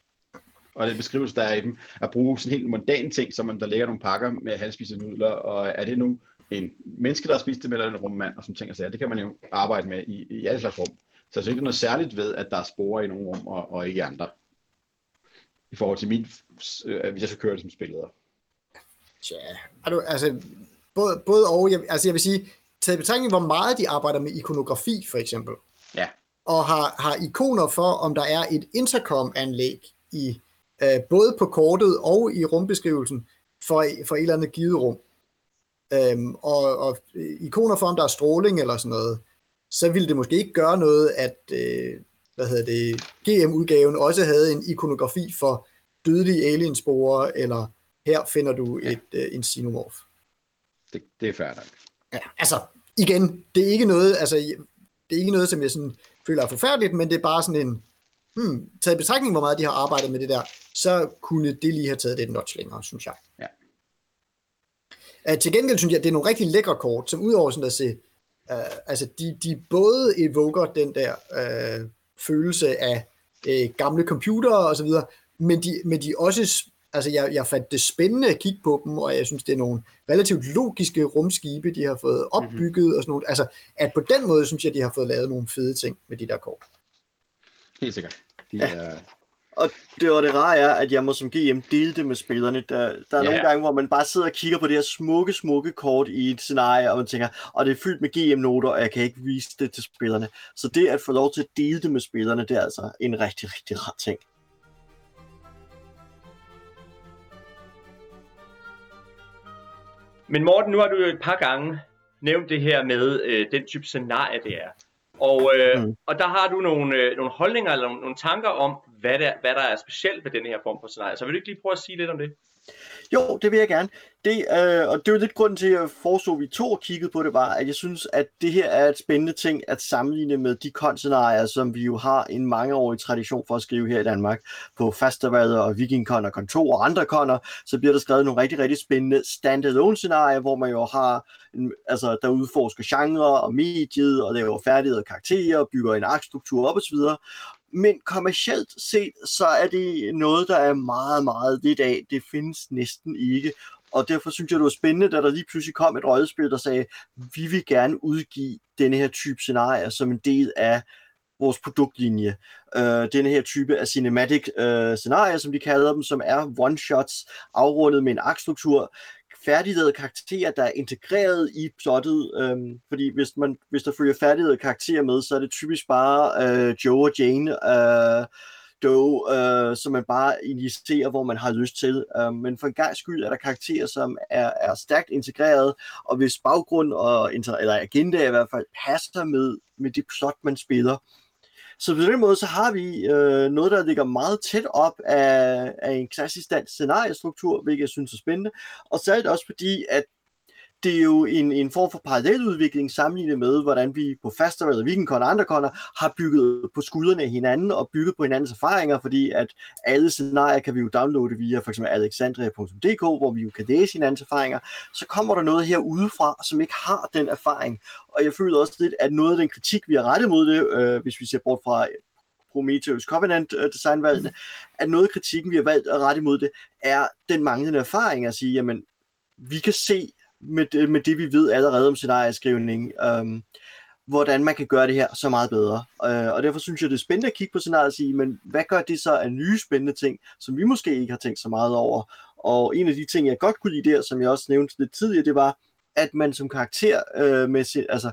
Og det beskrivelse, der er i dem, at bruge sådan helt mondan ting, som man der lægger nogle pakker med halvspisede nudler, og er det nu en menneske, der har spist det med, eller en rummand, og som ting og sager. Det kan man jo arbejde med i, i alle slags rum. Så jeg synes ikke, noget særligt ved, at der er sporer i nogle rum, og, og ikke andre. I forhold til min, øh, hvis jeg skal køre det som spilleder. Tja, du, altså, både, både og, jeg, altså jeg vil sige, taget i betragtning, hvor meget de arbejder med ikonografi, for eksempel, ja. og har, har ikoner for, om der er et intercom-anlæg i øh, både på kortet og i rumbeskrivelsen for, for et eller andet givet rum. Øhm, og, og ikoner for, om der er stråling eller sådan noget, så ville det måske ikke gøre noget, at øh, hvad hedder det, GM-udgaven også havde en ikonografi for dødelige aliensporer, eller her finder du ja. et, øh, en xenomorph. Det, det er færdigt. Ja, altså, igen, det er ikke noget, altså, det er ikke noget, som jeg sådan føler er forfærdeligt, men det er bare sådan en, hmm, taget i betragtning, hvor meget de har arbejdet med det der, så kunne det lige have taget det notch længere, synes jeg. Ja. Uh, til gengæld synes jeg, at det er nogle rigtig lækre kort, som udover sådan at se, uh, altså de, de både evoker den der uh, følelse af uh, gamle computere og så videre, men de, men de også, altså jeg, jeg fandt det spændende at kigge på dem, og jeg synes, det er nogle relativt logiske rumskibe, de har fået mhm. opbygget mm-hmm. og sådan noget. Altså, at på den måde synes jeg, de har fået lavet nogle fede ting med de der kort. Helt sikkert. De ja. er og det var det rare er, at jeg må som GM dele det med spillerne. Der, der er ja. nogle gange, hvor man bare sidder og kigger på det her smukke, smukke kort i et scenarie, og man tænker, og det er fyldt med GM-noter, og jeg kan ikke vise det til spillerne. Så det at få lov til at dele det med spillerne, det er altså en rigtig, rigtig rar ting. Men Morten, nu har du jo et par gange nævnt det her med øh, den type scenarie, det er. Og, øh, mm. og der har du nogle, øh, nogle holdninger eller nogle, nogle tanker om, hvad der, hvad der er specielt ved den her form for scenarie. Så vil du ikke lige prøve at sige lidt om det? Jo, det vil jeg gerne. Det, øh, og det var lidt grunden til, at jeg foreslog, vi to kiggede på det, var, at jeg synes, at det her er et spændende ting at sammenligne med de konscenarier, som vi jo har en mangeårig tradition for at skrive her i Danmark. På fastervader og VikingCon og Kontor og andre konner, så bliver der skrevet nogle rigtig, rigtig spændende standalone scenarier, hvor man jo har, en, altså der udforsker genre og mediet, og laver færdigheder og karakterer, bygger en arkstruktur op osv men kommercielt set, så er det noget, der er meget, meget lidt af. Det findes næsten ikke. Og derfor synes jeg, det var spændende, da der lige pludselig kom et rollespil, der sagde, vi vil gerne udgive denne her type scenarier som en del af vores produktlinje. Øh, denne her type af cinematic øh, scenarier, som de kalder dem, som er one-shots, afrundet med en aktstruktur, færdiglavede karakterer, der er integreret i plottet. Øhm, fordi hvis, man, hvis der følger færdiglavede karakterer med, så er det typisk bare øh, Joe og Jane, øh, Doe, øh, som man bare initierer, hvor man har lyst til. Øh, men for en gang skyld er der karakterer, som er, er stærkt integreret, og hvis baggrund og eller agenda i hvert fald passer med, med det plot, man spiller, så på den måde, så har vi øh, noget, der ligger meget tæt op af, af en klassisk dansk scenariestruktur, hvilket jeg synes er spændende. Og særligt også fordi, at det er jo en, en form for paralleludvikling sammenlignet med, hvordan vi på Faster eller Weekendcon og andre koner har bygget på skuldrene af hinanden og bygget på hinandens erfaringer, fordi at alle scenarier kan vi jo downloade via for eksempel alexandria.dk, hvor vi jo kan læse hinandens erfaringer. Så kommer der noget her udefra, som ikke har den erfaring. Og jeg føler også lidt, at noget af den kritik, vi har rettet mod det, øh, hvis vi ser bort fra Prometheus Covenant øh, designvalgene, at noget af kritikken, vi har valgt at rette imod det, er den manglende erfaring at sige, jamen, vi kan se med øh, med det vi ved allerede om scenarieskrivning, øhm, hvordan man kan gøre det her så meget bedre. Øh, og derfor synes jeg, det er spændende at kigge på scenariet og sige, men hvad gør det så af nye spændende ting, som vi måske ikke har tænkt så meget over? Og en af de ting, jeg godt kunne lide der, som jeg også nævnte lidt tidligere, det var, at man som karakter øh, med sin, altså,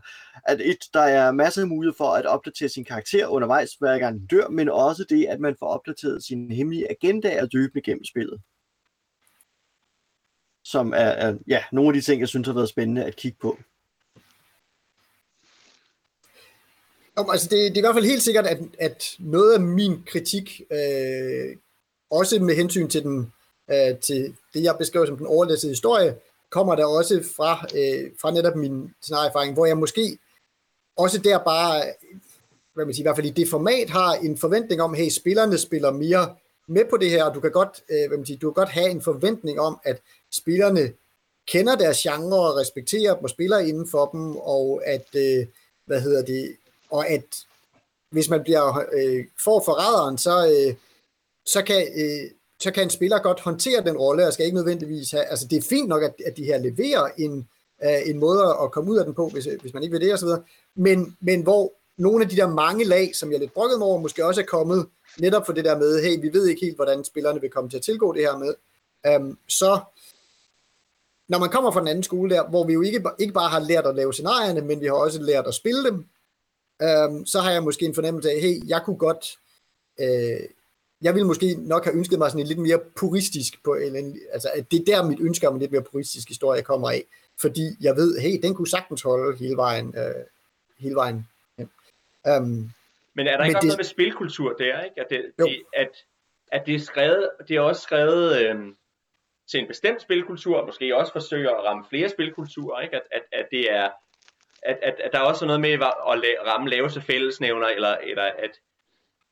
at et, der er masser af mulighed for at opdatere sin karakter undervejs, hver gang den dør, men også det, at man får opdateret sin hemmelige agenda og løbende gennem spillet som er, er ja, nogle af de ting, jeg synes har været spændende at kigge på. Om, altså det, det er i hvert fald helt sikkert, at, at noget af min kritik, øh, også med hensyn til, den, øh, til det, jeg beskrev som den overlæssede historie, kommer der også fra, øh, fra netop min erfaring, hvor jeg måske også der bare, hvad man siger, i hvert fald i det format, har en forventning om, hey, spillerne spiller mere med på det her, og du kan godt, øh, hvad man siger, du kan godt have en forventning om, at spillerne kender deres genre og respekterer dem og spiller inden for dem, og at, øh, hvad hedder det, og at hvis man bliver øh, for forræderen, så, øh, så, kan, øh, så kan en spiller godt håndtere den rolle, og skal ikke nødvendigvis have, altså det er fint nok, at, at de her leverer en, øh, en måde at komme ud af den på, hvis, øh, hvis man ikke vil det osv., men, men hvor nogle af de der mange lag, som jeg lidt brokket mig over, måske også er kommet netop for det der med, hey, vi ved ikke helt, hvordan spillerne vil komme til at tilgå det her med, øhm, så når man kommer fra den anden skole der, hvor vi jo ikke, ikke bare har lært at lave scenarierne, men vi har også lært at spille dem, øhm, så har jeg måske en fornemmelse af, hey, jeg kunne godt, øh, jeg ville måske nok have ønsket mig sådan en lidt mere puristisk, på, en, altså at det er der mit ønske om en lidt mere puristisk historie kommer af, fordi jeg ved, hey, den kunne sagtens holde hele vejen, øh, hele vejen. Ja. Um, men er der ikke også det... noget med spilkultur der, ikke? At det, det, at, at det er skrevet, det er også skrevet, øh, til en bestemt spilkultur, og måske også forsøger at ramme flere spilkulturer, ikke? At, at, at det er at, at, at der er også noget med at ramme laveste fællesnævner, eller, eller at,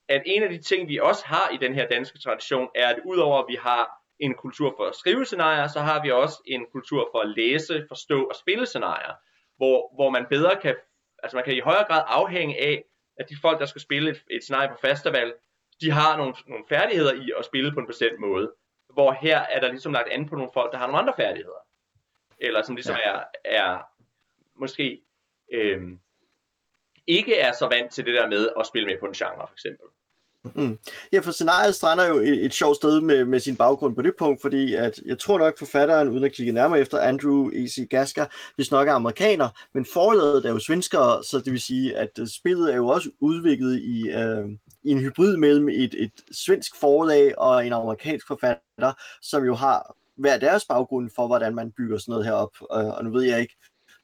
at en af de ting, vi også har i den her danske tradition, er, at udover at vi har en kultur for at skrive scenarier, så har vi også en kultur for at læse, forstå og spille scenarier, hvor, hvor man bedre kan, altså man kan i højere grad afhænge af, at de folk, der skal spille et, et scenarie på festival, de har nogle, nogle færdigheder i at spille på en bestemt måde hvor her er der ligesom lagt an på nogle folk, der har nogle andre færdigheder. Eller som ligesom ja. er, er måske øhm, ikke er så vant til det der med at spille med på en genre, for eksempel. Mm. Ja, for scenariet strander jo et, et sjovt sted med, med sin baggrund på det punkt, fordi at jeg tror nok forfatteren, uden at kigge nærmere efter, Andrew E.C. Gasker, hvis nok er amerikaner, men forladet er jo svenskere, så det vil sige, at øh, spillet er jo også udviklet i, øh, i en hybrid mellem et, et svensk forlag og en amerikansk forfatter, som jo har hver deres baggrund for, hvordan man bygger sådan noget her op. Øh, og nu ved jeg ikke,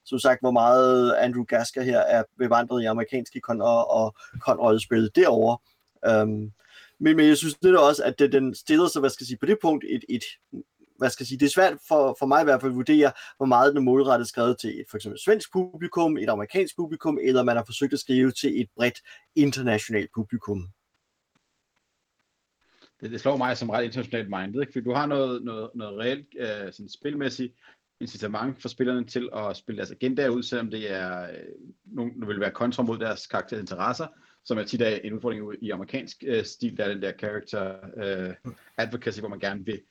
som sagt, hvor meget Andrew Gasker her er bevandret i amerikanske kon- og, og kon derovre. Um, men, men jeg synes det er også, at det, den stiller sig, hvad skal jeg sige, på det punkt et, et hvad skal jeg sige, det er svært for, for mig i hvert fald at vurdere, hvor meget den er målrettet skrevet til et for eksempel svensk publikum, et amerikansk publikum, eller man har forsøgt at skrive til et bredt internationalt publikum. Det, det slår mig som ret internationalt minded, ikke? fordi du har noget, noget, noget reelt øh, sådan spilmæssigt incitament for spillerne til at spille deres agenda ud, selvom det er øh, nogle, der vil være kontra mod deres karakterinteresser, som er tit en udfordring i amerikansk øh, stil, der er den der character øh, advocacy, hvor man gerne vil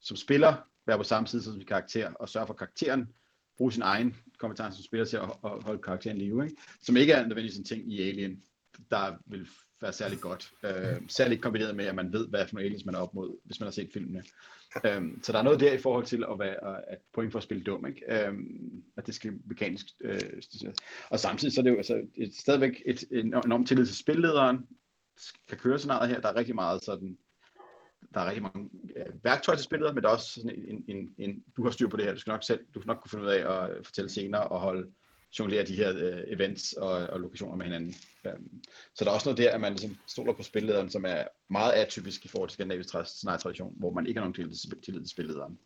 som spiller være på samme side som sin karakter, og sørge for karakteren, bruge sin egen kompetence som spiller til at, at holde karakteren live, ikke? som ikke er nødvendigvis en ting i Alien, der vil være særlig godt. Øh, særligt kombineret med, at man ved, hvad for nogle aliens man er op mod, hvis man har set filmene. Øh, så der er noget der i forhold til at være at point for at spille dum, ikke? Øh, at det skal mekanisk øh, Og samtidig så er det jo altså, et, stadigvæk et, en enorm tillid til spillederen, kan køre sådan noget her. Der er rigtig meget sådan, der er rigtig mange øh, værktøjer til spillet, men der er også sådan en, en, en, du har styr på det her, du skal nok selv, du skal nok kunne finde ud af at fortælle senere og holde jonglere de her øh, events og, og lokationer med hinanden. Um, så der er også noget der, at man ligesom stoler på spillederen, som er meget atypisk i forhold til skandinavisk scenarie-tradition, hvor man ikke har nogen tillid til, tillid til spillederen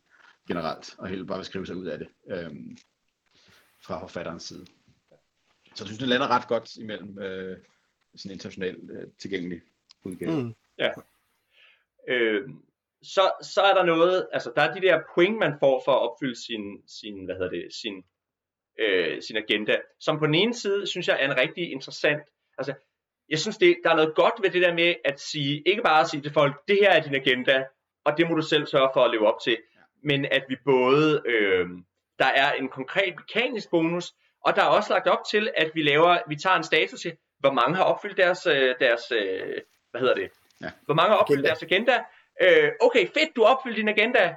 generelt, og helt bare vil skrive sig ud af det um, fra forfatterens side. Så jeg synes, det lander ret godt imellem øh, sådan internationalt øh, tilgængelig udgave. Mm. Ja. Øh, så, så er der noget, altså der er de der point, man får for at opfylde sin, sin hvad hedder det, sin øh, sin agenda, som på den ene side, synes jeg er en rigtig interessant, altså jeg synes, det, der er noget godt ved det der med at sige, ikke bare at sige til folk, det her er din agenda, og det må du selv sørge for at leve op til, men at vi både, øh, der er en konkret mekanisk bonus, og der er også lagt op til, at vi laver, vi tager en status til, hvor mange har opfyldt deres, øh, deres øh, hvad hedder det, ja. hvor mange har opfyldt agenda. deres agenda, øh, okay, fedt, du opfyldt din agenda,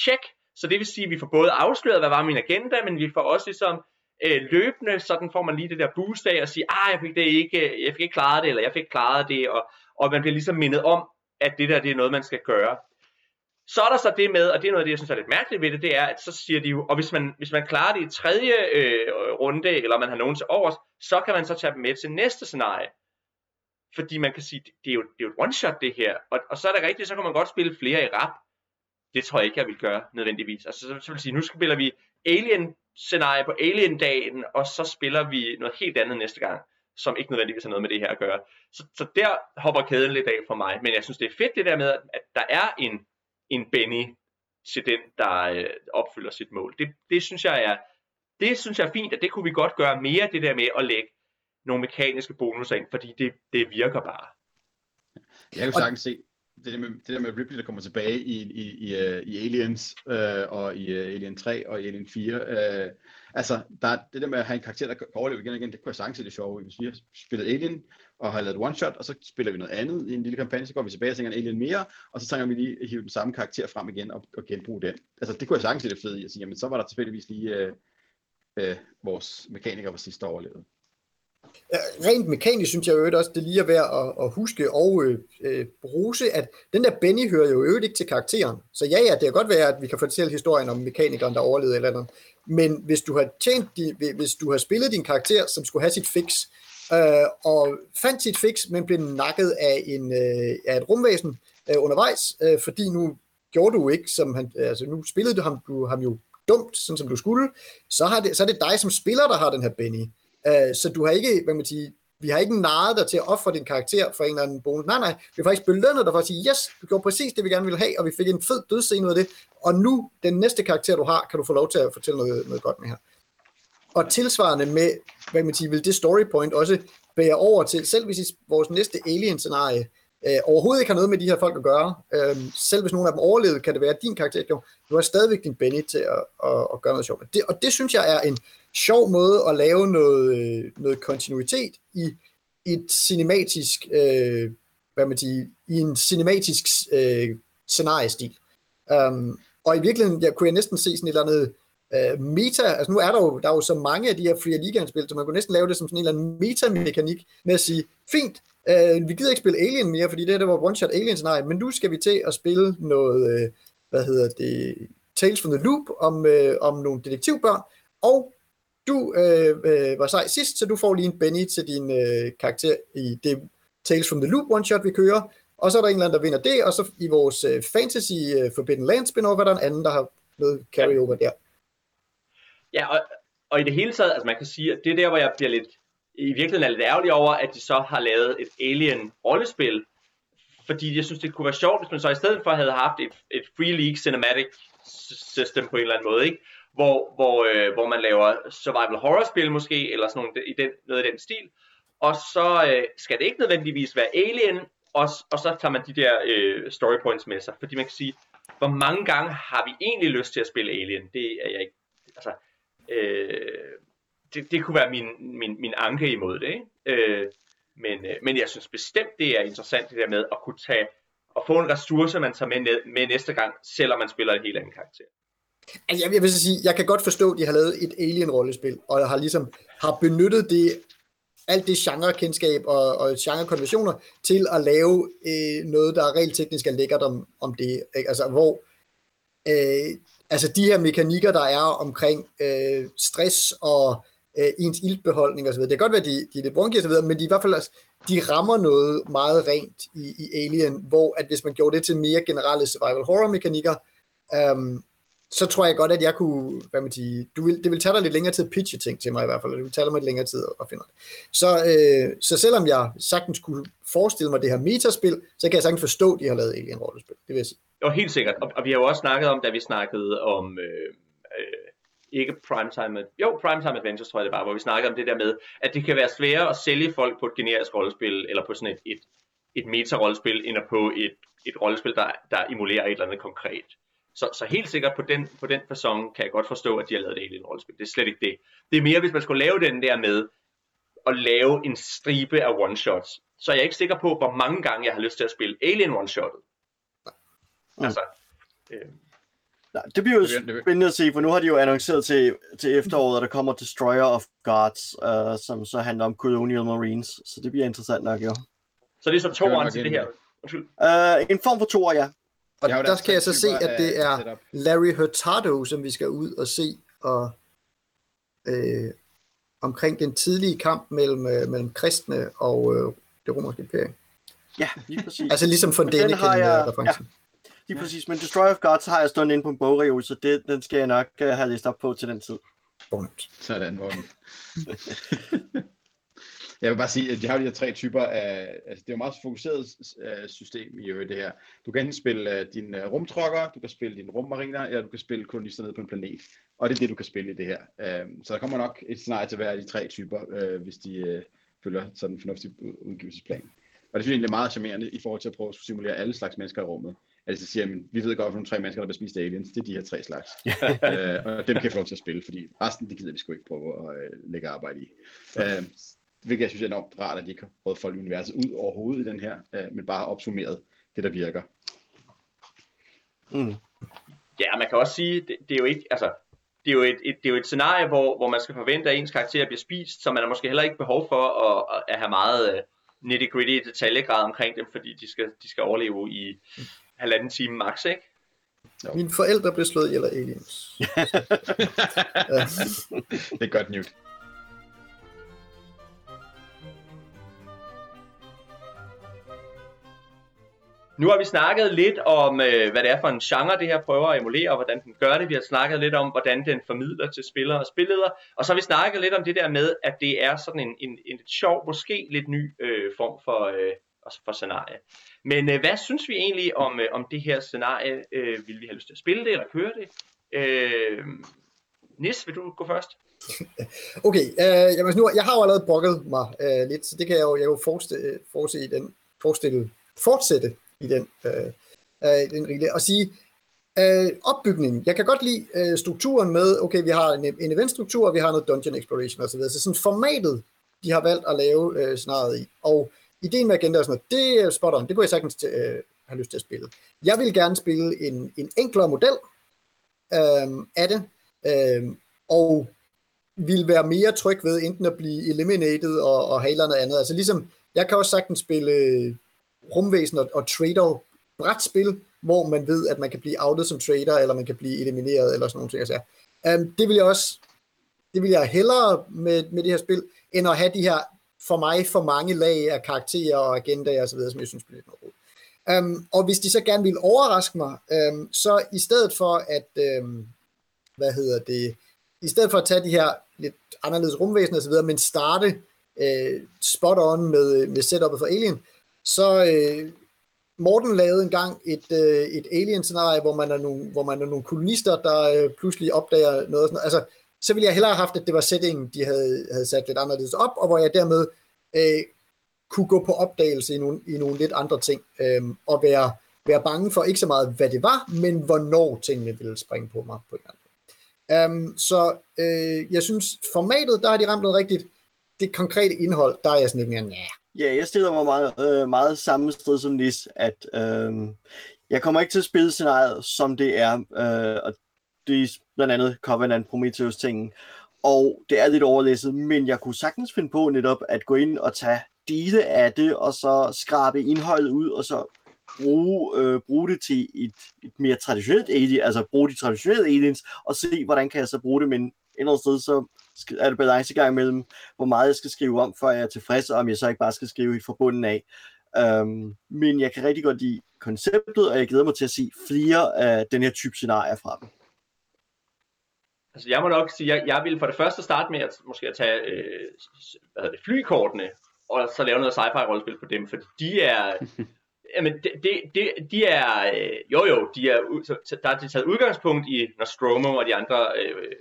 check, så det vil sige, at vi får både afsløret, hvad var min agenda, men vi får også ligesom øh, løbende, sådan får man lige det der boost af at sige, ah, jeg fik, det ikke, jeg fik ikke klaret det, eller jeg fik klaret det, og, og man bliver ligesom mindet om, at det der det er noget, man skal gøre. Så er der så det med, og det er noget af det, jeg synes er lidt mærkeligt ved det, det er, at så siger de jo, og hvis man, hvis man klarer det i tredje øh, runde, eller man har nogen til overs, så kan man så tage dem med til næste scenarie. Fordi man kan sige, det er jo, det er jo et one-shot det her, og, og så er det rigtigt, så kan man godt spille flere i rap, det tror jeg ikke, jeg vil gøre nødvendigvis. Altså, så, så vil sige, nu spiller vi Alien-scenarie på Alien-dagen, og så spiller vi noget helt andet næste gang, som ikke nødvendigvis har noget med det her at gøre. Så, så der hopper kæden lidt af for mig. Men jeg synes, det er fedt det der med, at der er en, en Benny til den, der øh, opfylder sit mål. Det, det, synes jeg er, det synes jeg er fint, at det kunne vi godt gøre mere, det der med at lægge nogle mekaniske bonusser ind, fordi det, det virker bare. Jeg kan sagtens se, det der, med, det der med Ripley, der kommer tilbage i, i, i, øh, i Aliens, øh, og i uh, Alien 3 og i Alien 4. Øh, altså, der, det der med at have en karakter, der kan overleve igen og igen, det kunne jeg sagtens se det sjove. Hvis vi har spillet Alien, og har lavet one shot, og så spiller vi noget andet i en lille kampagne, så går vi tilbage og tænker en Alien mere, og så tænker vi lige at hive den samme karakter frem igen og, og genbruge den. Altså, det kunne jeg sagtens se det fede i at sige, jamen, så var der tilfældigvis lige øh, øh, vores mekaniker var sidste overlevet. Rent mekanisk synes jeg jo også, det lige er værd at, at huske og øh, øh, bruse, at den der Benny hører jo øvrigt ikke til karakteren. Så ja, ja, det kan godt være, at vi kan fortælle historien om mekanikeren, der overlevede eller andet. Men hvis du har tjent, hvis du har spillet din karakter, som skulle have sit fix, øh, og fandt sit fix, men blev nakket af, en, øh, af et rumvæsen øh, undervejs, øh, fordi nu gjorde du ikke, som han, altså nu spillede du ham, du ham jo dumt, sådan som du skulle, så, har det, så er det dig som spiller, der har den her Benny. Øh, så du har ikke, hvad man siger, vi har ikke naret dig til at ofre din karakter for en eller anden bonus. Nej, nej, vi har faktisk belønnet dig for at sige, yes, du gjorde præcis det, vi gerne ville have, og vi fik en fed dødsscene ud af det, og nu, den næste karakter, du har, kan du få lov til at fortælle noget, noget godt med her. Og tilsvarende med, hvad man siger, vil det story point også bære over til, selv hvis vores næste alien-scenarie øh, overhovedet ikke har noget med de her folk at gøre, øh, selv hvis nogen af dem overlevede, kan det være, at din karakter gjorde, du har stadigvæk din Benny til at, at, at gøre noget sjovt. Det, og det synes jeg er en, sjov måde at lave noget, øh, noget kontinuitet i et cinematisk, øh, hvad man siger, i en cinematisk øh, scenariestil. Um, og i virkeligheden ja, kunne jeg næsten se sådan et eller andet øh, meta, altså nu er der jo, der er jo så mange af de her Free League-spil, så man kunne næsten lave det som sådan en eller anden meta-mekanik med at sige, fint, øh, vi gider ikke spille Alien mere, fordi det her det var one-shot Alien scenarie, men nu skal vi til at spille noget, øh, hvad hedder det, Tales from the Loop om, øh, om nogle detektivbørn, og du øh, øh, var sej sidst, så du får lige en Benny til din øh, karakter i det Tales from the Loop one-shot, vi kører. Og så er der en eller anden, der vinder det, og så i vores øh, Fantasy øh, Forbidden Land spin-off er der en anden, der har noget carryover der. Ja, og, og i det hele taget, altså man kan sige, at det er der, hvor jeg bliver lidt, i virkeligheden er lidt ærgerlig over, at de så har lavet et Alien-rollespil, fordi jeg synes, det kunne være sjovt, hvis man så i stedet for havde haft et, et Free League Cinematic System på en eller anden måde, ikke? Hvor, hvor, øh, hvor man laver survival horror spil måske, eller sådan noget i den, noget i den stil. Og så øh, skal det ikke nødvendigvis være Alien, og, og så tager man de der øh, story points med sig. Fordi man kan sige, hvor mange gange har vi egentlig lyst til at spille Alien? Det er jeg ikke, altså, øh, det, det kunne være min, min, min anke imod det. Ikke? Øh, Men, øh, men jeg synes bestemt, det er interessant det der med at kunne tage og få en ressource, man tager med, med næste gang, selvom man spiller en helt anden karakter. Altså, jeg, jeg vil så sige, jeg kan godt forstå, at de har lavet et Alien-rollespil, og har ligesom har benyttet det, alt det genrekendskab og, og genrekonventioner til at lave øh, noget, der er rent teknisk er lækkert om, om det. Ikke? Altså, hvor øh, altså de her mekanikker, der er omkring øh, stress og øh, ens iltbeholdning osv., det kan godt være, de, de er lidt brunke osv., men de i hvert fald de rammer noget meget rent i, i Alien, hvor at hvis man gjorde det til mere generelle survival horror mekanikker, øhm, så tror jeg godt, at jeg kunne, hvad man sige, du vil, det vil tage dig lidt længere tid at pitche ting til mig i hvert fald, og det vil tage dig lidt længere tid at finde det. Så, øh, så selvom jeg sagtens kunne forestille mig det her metaspil, så kan jeg sagtens forstå, at de har lavet Alien-rollespil, det vil jeg sige. Jo, helt sikkert, og, og vi har jo også snakket om, da vi snakkede om, øh, øh, ikke Primetime, jo Primetime Adventures tror jeg det var, hvor vi snakkede om det der med, at det kan være sværere at sælge folk på et generisk rollespil, eller på sådan et, et, et meta-rollespil, end på et, et rollespil, der, der emulerer et eller andet konkret. Så, så helt sikkert på den, på den fasong kan jeg godt forstå, at de har lavet det alien rollespil. Det er slet ikke det. Det er mere, hvis man skulle lave den der med at lave en stribe af one-shots, så er jeg ikke sikker på, hvor mange gange jeg har lyst til at spille Alien one-shottet. Mm. Altså, øh, Nej, det bliver jo spændende at se, for nu har de jo annonceret til, til efteråret, at der kommer Destroyer of Gods, uh, som så handler om Colonial Marines, så det bliver interessant nok, jo. Så det er så to til det her? Uh, en form for toer, ja. Og der, der kan jeg så se, at det er Larry Hurtado, som vi skal ud og se, og øh, omkring den tidlige kamp mellem, øh, mellem kristne og øh, det romerske imperium. Ja, lige præcis. altså ligesom for den har jeg, referencen. Ja, lige præcis. Men Destroy of Gods har jeg stået inde på en bogreol, så det, den skal jeg nok uh, have læst op på til den tid. Bonnet. Sådan, Morten. [laughs] Jeg vil bare sige, at de har de her tre typer af, altså det er jo meget fokuseret uh, system i det her. Du kan enten spille uh, dine uh, rumtrokker, du kan spille dine rummariner, eller du kan spille kolonister ned på en planet. Og det er det, du kan spille i det her. Uh, så der kommer nok et scenarie til hver af de tre typer, hvis de følger sådan en fornuftig udgivelsesplan. Og det synes jeg egentlig er meget charmerende i forhold til at prøve at simulere alle slags mennesker i rummet. Altså siger, man, vi ved godt, at nogle tre mennesker, der bliver spist aliens, det er de her tre slags. uh, [laughs] og dem kan jeg få lov til at spille, fordi resten, det gider vi sgu ikke prøve at uh, lægge arbejde i. Uh, hvilket jeg synes er enormt rart, at de ikke har prøvet at folde universet ud overhovedet i den her, øh, men bare opsummeret det, der virker. Mm. Ja, man kan også sige, det, det er jo ikke, altså, det er jo et, et, det er jo et scenarie, hvor, hvor man skal forvente, at ens karakter bliver spist, så man har måske heller ikke behov for at, at have meget uh, nitty-gritty detaljegrad omkring dem, fordi de skal, de skal overleve i halvanden time max, ikke? Jo. Mine forældre blev slået ihjel af aliens. [laughs] det er godt nyt. Nu har vi snakket lidt om, øh, hvad det er for en genre, det her prøver at emulere, og hvordan den gør det. Vi har snakket lidt om, hvordan den formidler til spillere og spilledere. Og så har vi snakket lidt om det der med, at det er sådan en, en, en sjov, måske lidt ny øh, form for, øh, for scenarie. Men øh, hvad synes vi egentlig om, øh, om det her scenarie? Øh, vil vi have lyst til at spille det, eller køre det? Øh, Nis, vil du gå først? [laughs] Okay, øh, jamen altså, nu, jeg har jo allerede brokket mig øh, lidt, så det kan jeg jo, jeg jo forestille, øh, forestille, den, forestille fortsætte i den, øh, øh, den rille. Og sige, øh, opbygningen, jeg kan godt lide øh, strukturen med, okay, vi har en, en eventstruktur, og vi har noget dungeon exploration osv., så sådan formatet, de har valgt at lave øh, scenariet i, og ideen med agenda og sådan noget, det er spot on, det kunne jeg sagtens øh, have lyst til at spille. Jeg vil gerne spille en, en enklere model øh, af det, øh, og vil være mere tryg ved enten at blive eliminated og, og have noget andet. Altså ligesom, jeg kan også sagtens spille rumvæsen og, og trader brætspil, hvor man ved, at man kan blive outet som trader, eller man kan blive elimineret, eller sådan nogle ting. Altså, um, det vil jeg også, det vil jeg hellere med, med det her spil, end at have de her, for mig, for mange lag af karakterer og agendaer osv., som jeg synes bliver lidt noget Um, og hvis de så gerne vil overraske mig, um, så i stedet for at, um, hvad hedder det, i stedet for at tage de her lidt anderledes rumvæsen osv., så men starte uh, spot on med, med setupet for Alien, så øh, Morten lavede engang et, øh, et alien-scenarie, hvor man er nogle, hvor man er nogle kolonister, der øh, pludselig opdager noget. Sådan, altså, så ville jeg hellere have haft, at det var settingen, de havde, havde sat lidt anderledes op, og hvor jeg dermed øh, kunne gå på opdagelse i nogle, i nogle lidt andre ting, øh, og være, være bange for ikke så meget, hvad det var, men hvornår tingene ville springe på mig på en anden um, Så øh, jeg synes, formatet, der har de ramt noget rigtigt. Det konkrete indhold, der er jeg sådan lidt mere, ja, Ja, jeg stiller mig meget, øh, meget samme sted som Nis, at øh, jeg kommer ikke til at spille scenariet, som det er, øh, og det er blandt andet Covenant Prometheus tingen, og det er lidt overlæsset, men jeg kunne sagtens finde på netop at gå ind og tage dele af det, og så skrabe indholdet ud, og så bruge, øh, bruge det til et, et mere traditionelt alien, altså bruge de traditionelle aliens, og se, hvordan kan jeg så bruge det, men et eller andet sted, så er det balancegang mellem, hvor meget jeg skal skrive om, før jeg er tilfreds, og om jeg så ikke bare skal skrive et forbundet af. Um, men jeg kan rigtig godt lide konceptet, og jeg glæder mig til at se flere af den her type scenarier fra dem. Altså jeg må nok sige, jeg, jeg vil for det første starte med at måske at tage øh, hvad det, flykortene, og så lave noget sci-fi rollespil på dem, for de er, [laughs] jamen det, det, de, de er, øh, jo jo, de er, der er de taget udgangspunkt i Nostromo og de andre øh,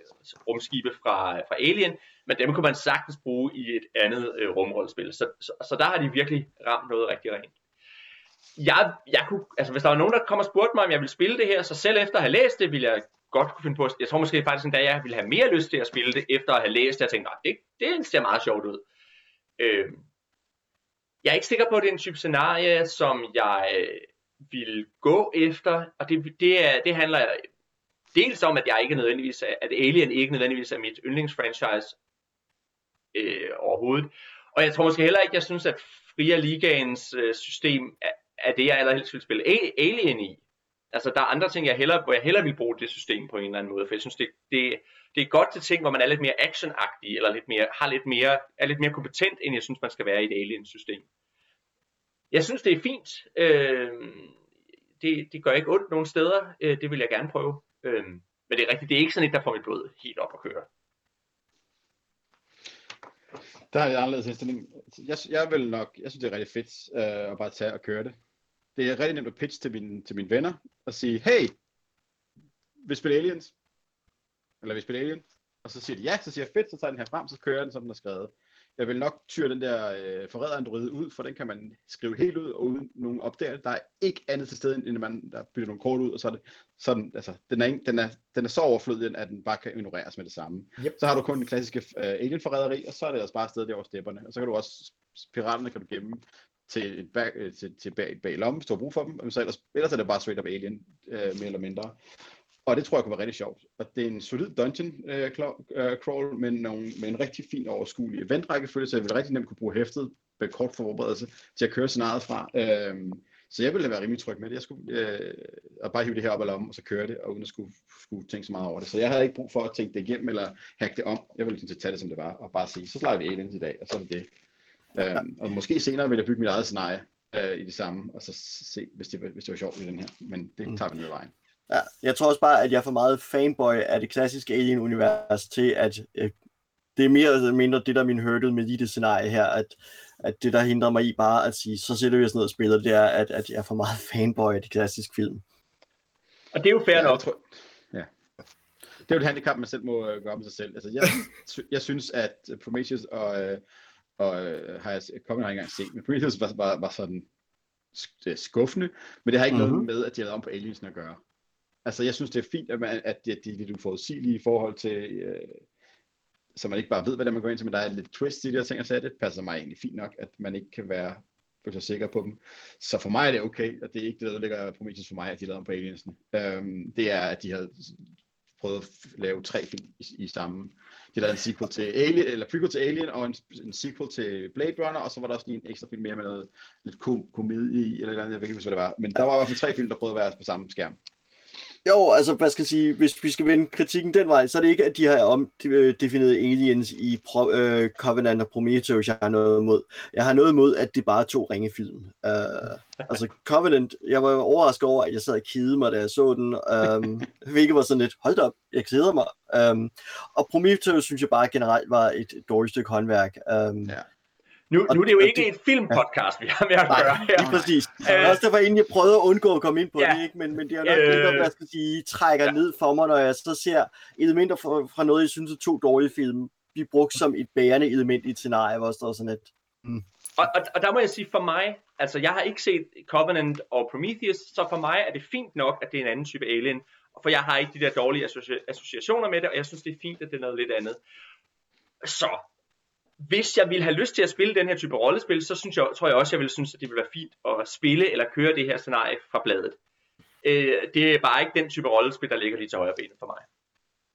rumskibe fra, fra Alien, men dem kunne man sagtens bruge i et andet øh, rumrollespil, så, så, så der har de virkelig ramt noget rigtig rent. Jeg, jeg kunne, altså hvis der var nogen, der kom og spurgte mig, om jeg ville spille det her, så selv efter at have læst det, ville jeg godt kunne finde på, jeg tror måske faktisk en dag, jeg ville have mere lyst til at spille det, efter at have læst det, jeg tænkte, det, det ser meget sjovt ud. Øh, jeg er ikke sikker på, at det er en type scenarie, som jeg øh, vil gå efter, og det, det, er, det handler dels om, at jeg ikke nødvendigvis er, at Alien ikke nødvendigvis er mit yndlingsfranchise øh, overhovedet. Og jeg tror måske heller ikke, jeg synes, at Fria Ligaens øh, system er, er det, jeg allerhelst vil spille Alien i. Altså, der er andre ting, jeg hellere, hvor jeg hellere vil bruge det system på en eller anden måde, for jeg synes, det, det, det er godt til ting, hvor man er lidt mere actionagtig, eller lidt mere, har lidt mere, er lidt mere kompetent, end jeg synes, man skal være i et alien-system. Jeg synes, det er fint. Øh, det, det gør ikke ondt nogen steder. Øh, det vil jeg gerne prøve. Øh, men det er rigtigt, det er ikke sådan et, der får mit blod helt op at køre. Der har jeg anderledes indstilling. Jeg, jeg vil nok, jeg synes det er rigtig fedt øh, at bare tage og køre det. Det er rigtig nemt at pitch til mine, til mine venner og sige, hey, vi spiller Aliens, eller vi spiller Alien, og så siger de ja, så siger jeg fedt, så tager den her frem, så kører den, som den er skrevet. Jeg vil nok tyre den der øh, forræder-android ud, for den kan man skrive helt ud, og uden nogen opdager Der er ikke andet til stede, end man der bytter nogle kort ud, og så er det sådan, altså, den er, ikke, den er, den er så overflødig, at den bare kan ignoreres med det samme. Yep. Så har du kun den klassiske øh, alien-forræderi, og så er det altså bare sted der over stepperne. Og så kan du også, piraterne kan du gemme til et bag, øh, til, til bag, bag lommen, hvis du har brug for dem. Så ellers, ellers er det bare straight up alien, øh, mere eller mindre. Og det tror jeg kunne være rigtig sjovt. Og det er en solid dungeon øh, øh crawl, men nogle, med en rigtig fin overskuelig eventrækkefølge, så jeg ville rigtig nemt kunne bruge hæftet med kort forberedelse til at køre scenariet fra. Øh, så jeg ville være rimelig tryg med det. Jeg skulle øh, at bare hive det her op og lommen, og så køre det, og uden at skulle, skulle tænke så meget over det. Så jeg havde ikke brug for at tænke det igennem, eller hacke det om. Jeg ville sådan tage det, som det var, og bare sige, så slår vi aliens i dag, og så er det det. Øhm, og måske senere vil jeg bygge mit eget scenarie øh, i det samme, og så se, hvis det, hvis det var sjovt i den her. Men det mm. tager vi ad vejen. Ja, jeg tror også bare, at jeg er for meget fanboy af det klassiske Alien-univers til, at øh, det er mere eller mindre det, der er min hurdle med lige det scenarie her, at, at det, der hindrer mig i bare at sige, så sætter vi os ned og spiller, det er, at, at jeg er for meget [laughs] fanboy af de klassiske film. Og det er jo fair ja, nok. Tror, ja. Det er jo et handicap, man selv må øh, gøre med sig selv. Altså, jeg, [laughs] jeg synes, at Prometheus og, øh, og øh, har jeg kommet har engang set, men Prometheus var, var, var sådan skuffende, men det har ikke mm-hmm. noget med, at de har lavet om på aliensen at gøre. Altså, jeg synes, det er fint, at, man, at de, de er lidt uforudsigelige i forhold til, øh, så man ikke bare ved, hvad det er, man går ind til, men der er lidt twist i de her ting, og så det passer mig egentlig fint nok, at man ikke kan være så sikker på dem. Så for mig er det okay, og det er ikke det, der ligger Prometheus for mig, at de lavede på Aliensen. Øhm, det er, at de har prøvet at lave tre film i, i samme. De lavede en sequel til Alien, eller prequel til Alien, og en, en sequel til Blade Runner, og så var der også lige en ekstra film mere med noget lidt kom, komedie i, eller, noget, jeg ved ikke, hvad det var. Men der var i hvert fald tre film, der prøvede at være på samme skærm. Jo, altså, hvad skal jeg sige, hvis vi skal vende kritikken den vej, så er det ikke, at de har omdefineret øh, aliens i Pro, uh, Covenant og Prometheus, jeg har noget imod. Jeg har noget imod, at det bare er to ringefilm. Uh, øh, altså, Covenant, jeg var overrasket over, at jeg sad og kede mig, da jeg så den, um, [laughs] hvilket var sådan lidt, hold op, jeg keder mig. Um, og Prometheus synes jeg bare generelt var et dårligt stykke håndværk. Um, ja. Nu, og, nu er det jo ikke det, et filmpodcast, ja. vi har med at gøre her. Nej, præcis. Det er også derfor, egentlig jeg prøvede at undgå at komme ind på ja. det, ikke? Men, men det er nok øh, det, der skal sige, trækker ja. ned for mig, når jeg så ser elementer fra, fra noget, jeg synes er to dårlige film, blive brugt som et bærende element i et scenarie, hvor står sådan et... Mm. Og, og, og der må jeg sige, for mig, altså jeg har ikke set Covenant og Prometheus, så for mig er det fint nok, at det er en anden type alien, for jeg har ikke de der dårlige associ- associationer med det, og jeg synes, det er fint, at det er noget lidt andet. Så hvis jeg ville have lyst til at spille den her type rollespil, så synes jeg, tror jeg også, jeg ville synes, at det ville være fint at spille eller køre det her scenarie fra bladet. Øh, det er bare ikke den type rollespil, der ligger lige til højre benet for mig.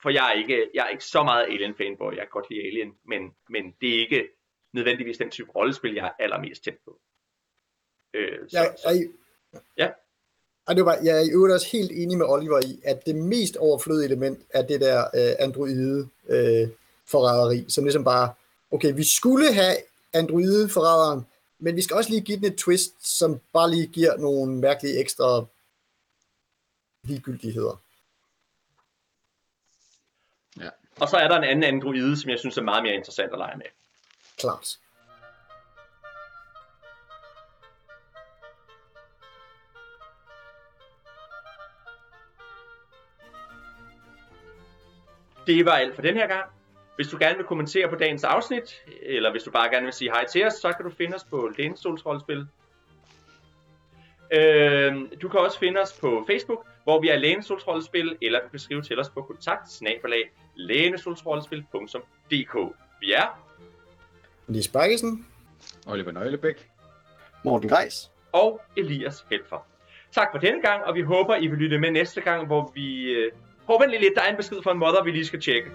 For jeg er ikke, jeg er ikke så meget Alien-fanboy, jeg kan godt lide Alien, men, men det er ikke nødvendigvis den type rollespil, jeg er allermest tændt på. Øh, så, Jeg, jeg, Ja. Ej, det var, jeg er i øvrigt også helt enig med Oliver i, at det mest overflødige element er det der øh, androide øh, forræderi, som ligesom bare, okay, vi skulle have androide forræderen, men vi skal også lige give den et twist, som bare lige giver nogle mærkelige ekstra ligegyldigheder. og så er der en anden androide, som jeg synes er meget mere interessant at lege med. Klart. Det var alt for den her gang. Hvis du gerne vil kommentere på dagens afsnit, eller hvis du bare gerne vil sige hej til os, så kan du finde os på Lænestolsrollespil. Øh, du kan også finde os på Facebook, hvor vi er Lænestolsrollespil, eller du kan skrive til os på kontakt snabelag lænestolsrollespil.dk. Vi er, Lise Bakkesen, Oliver Nøglebæk. Morten Greis. og Elias Helfer. Tak for denne gang, og vi håber, I vil lytte med næste gang, hvor vi... Øh... Håber lidt, der er en besked fra en mother, vi lige skal tjekke.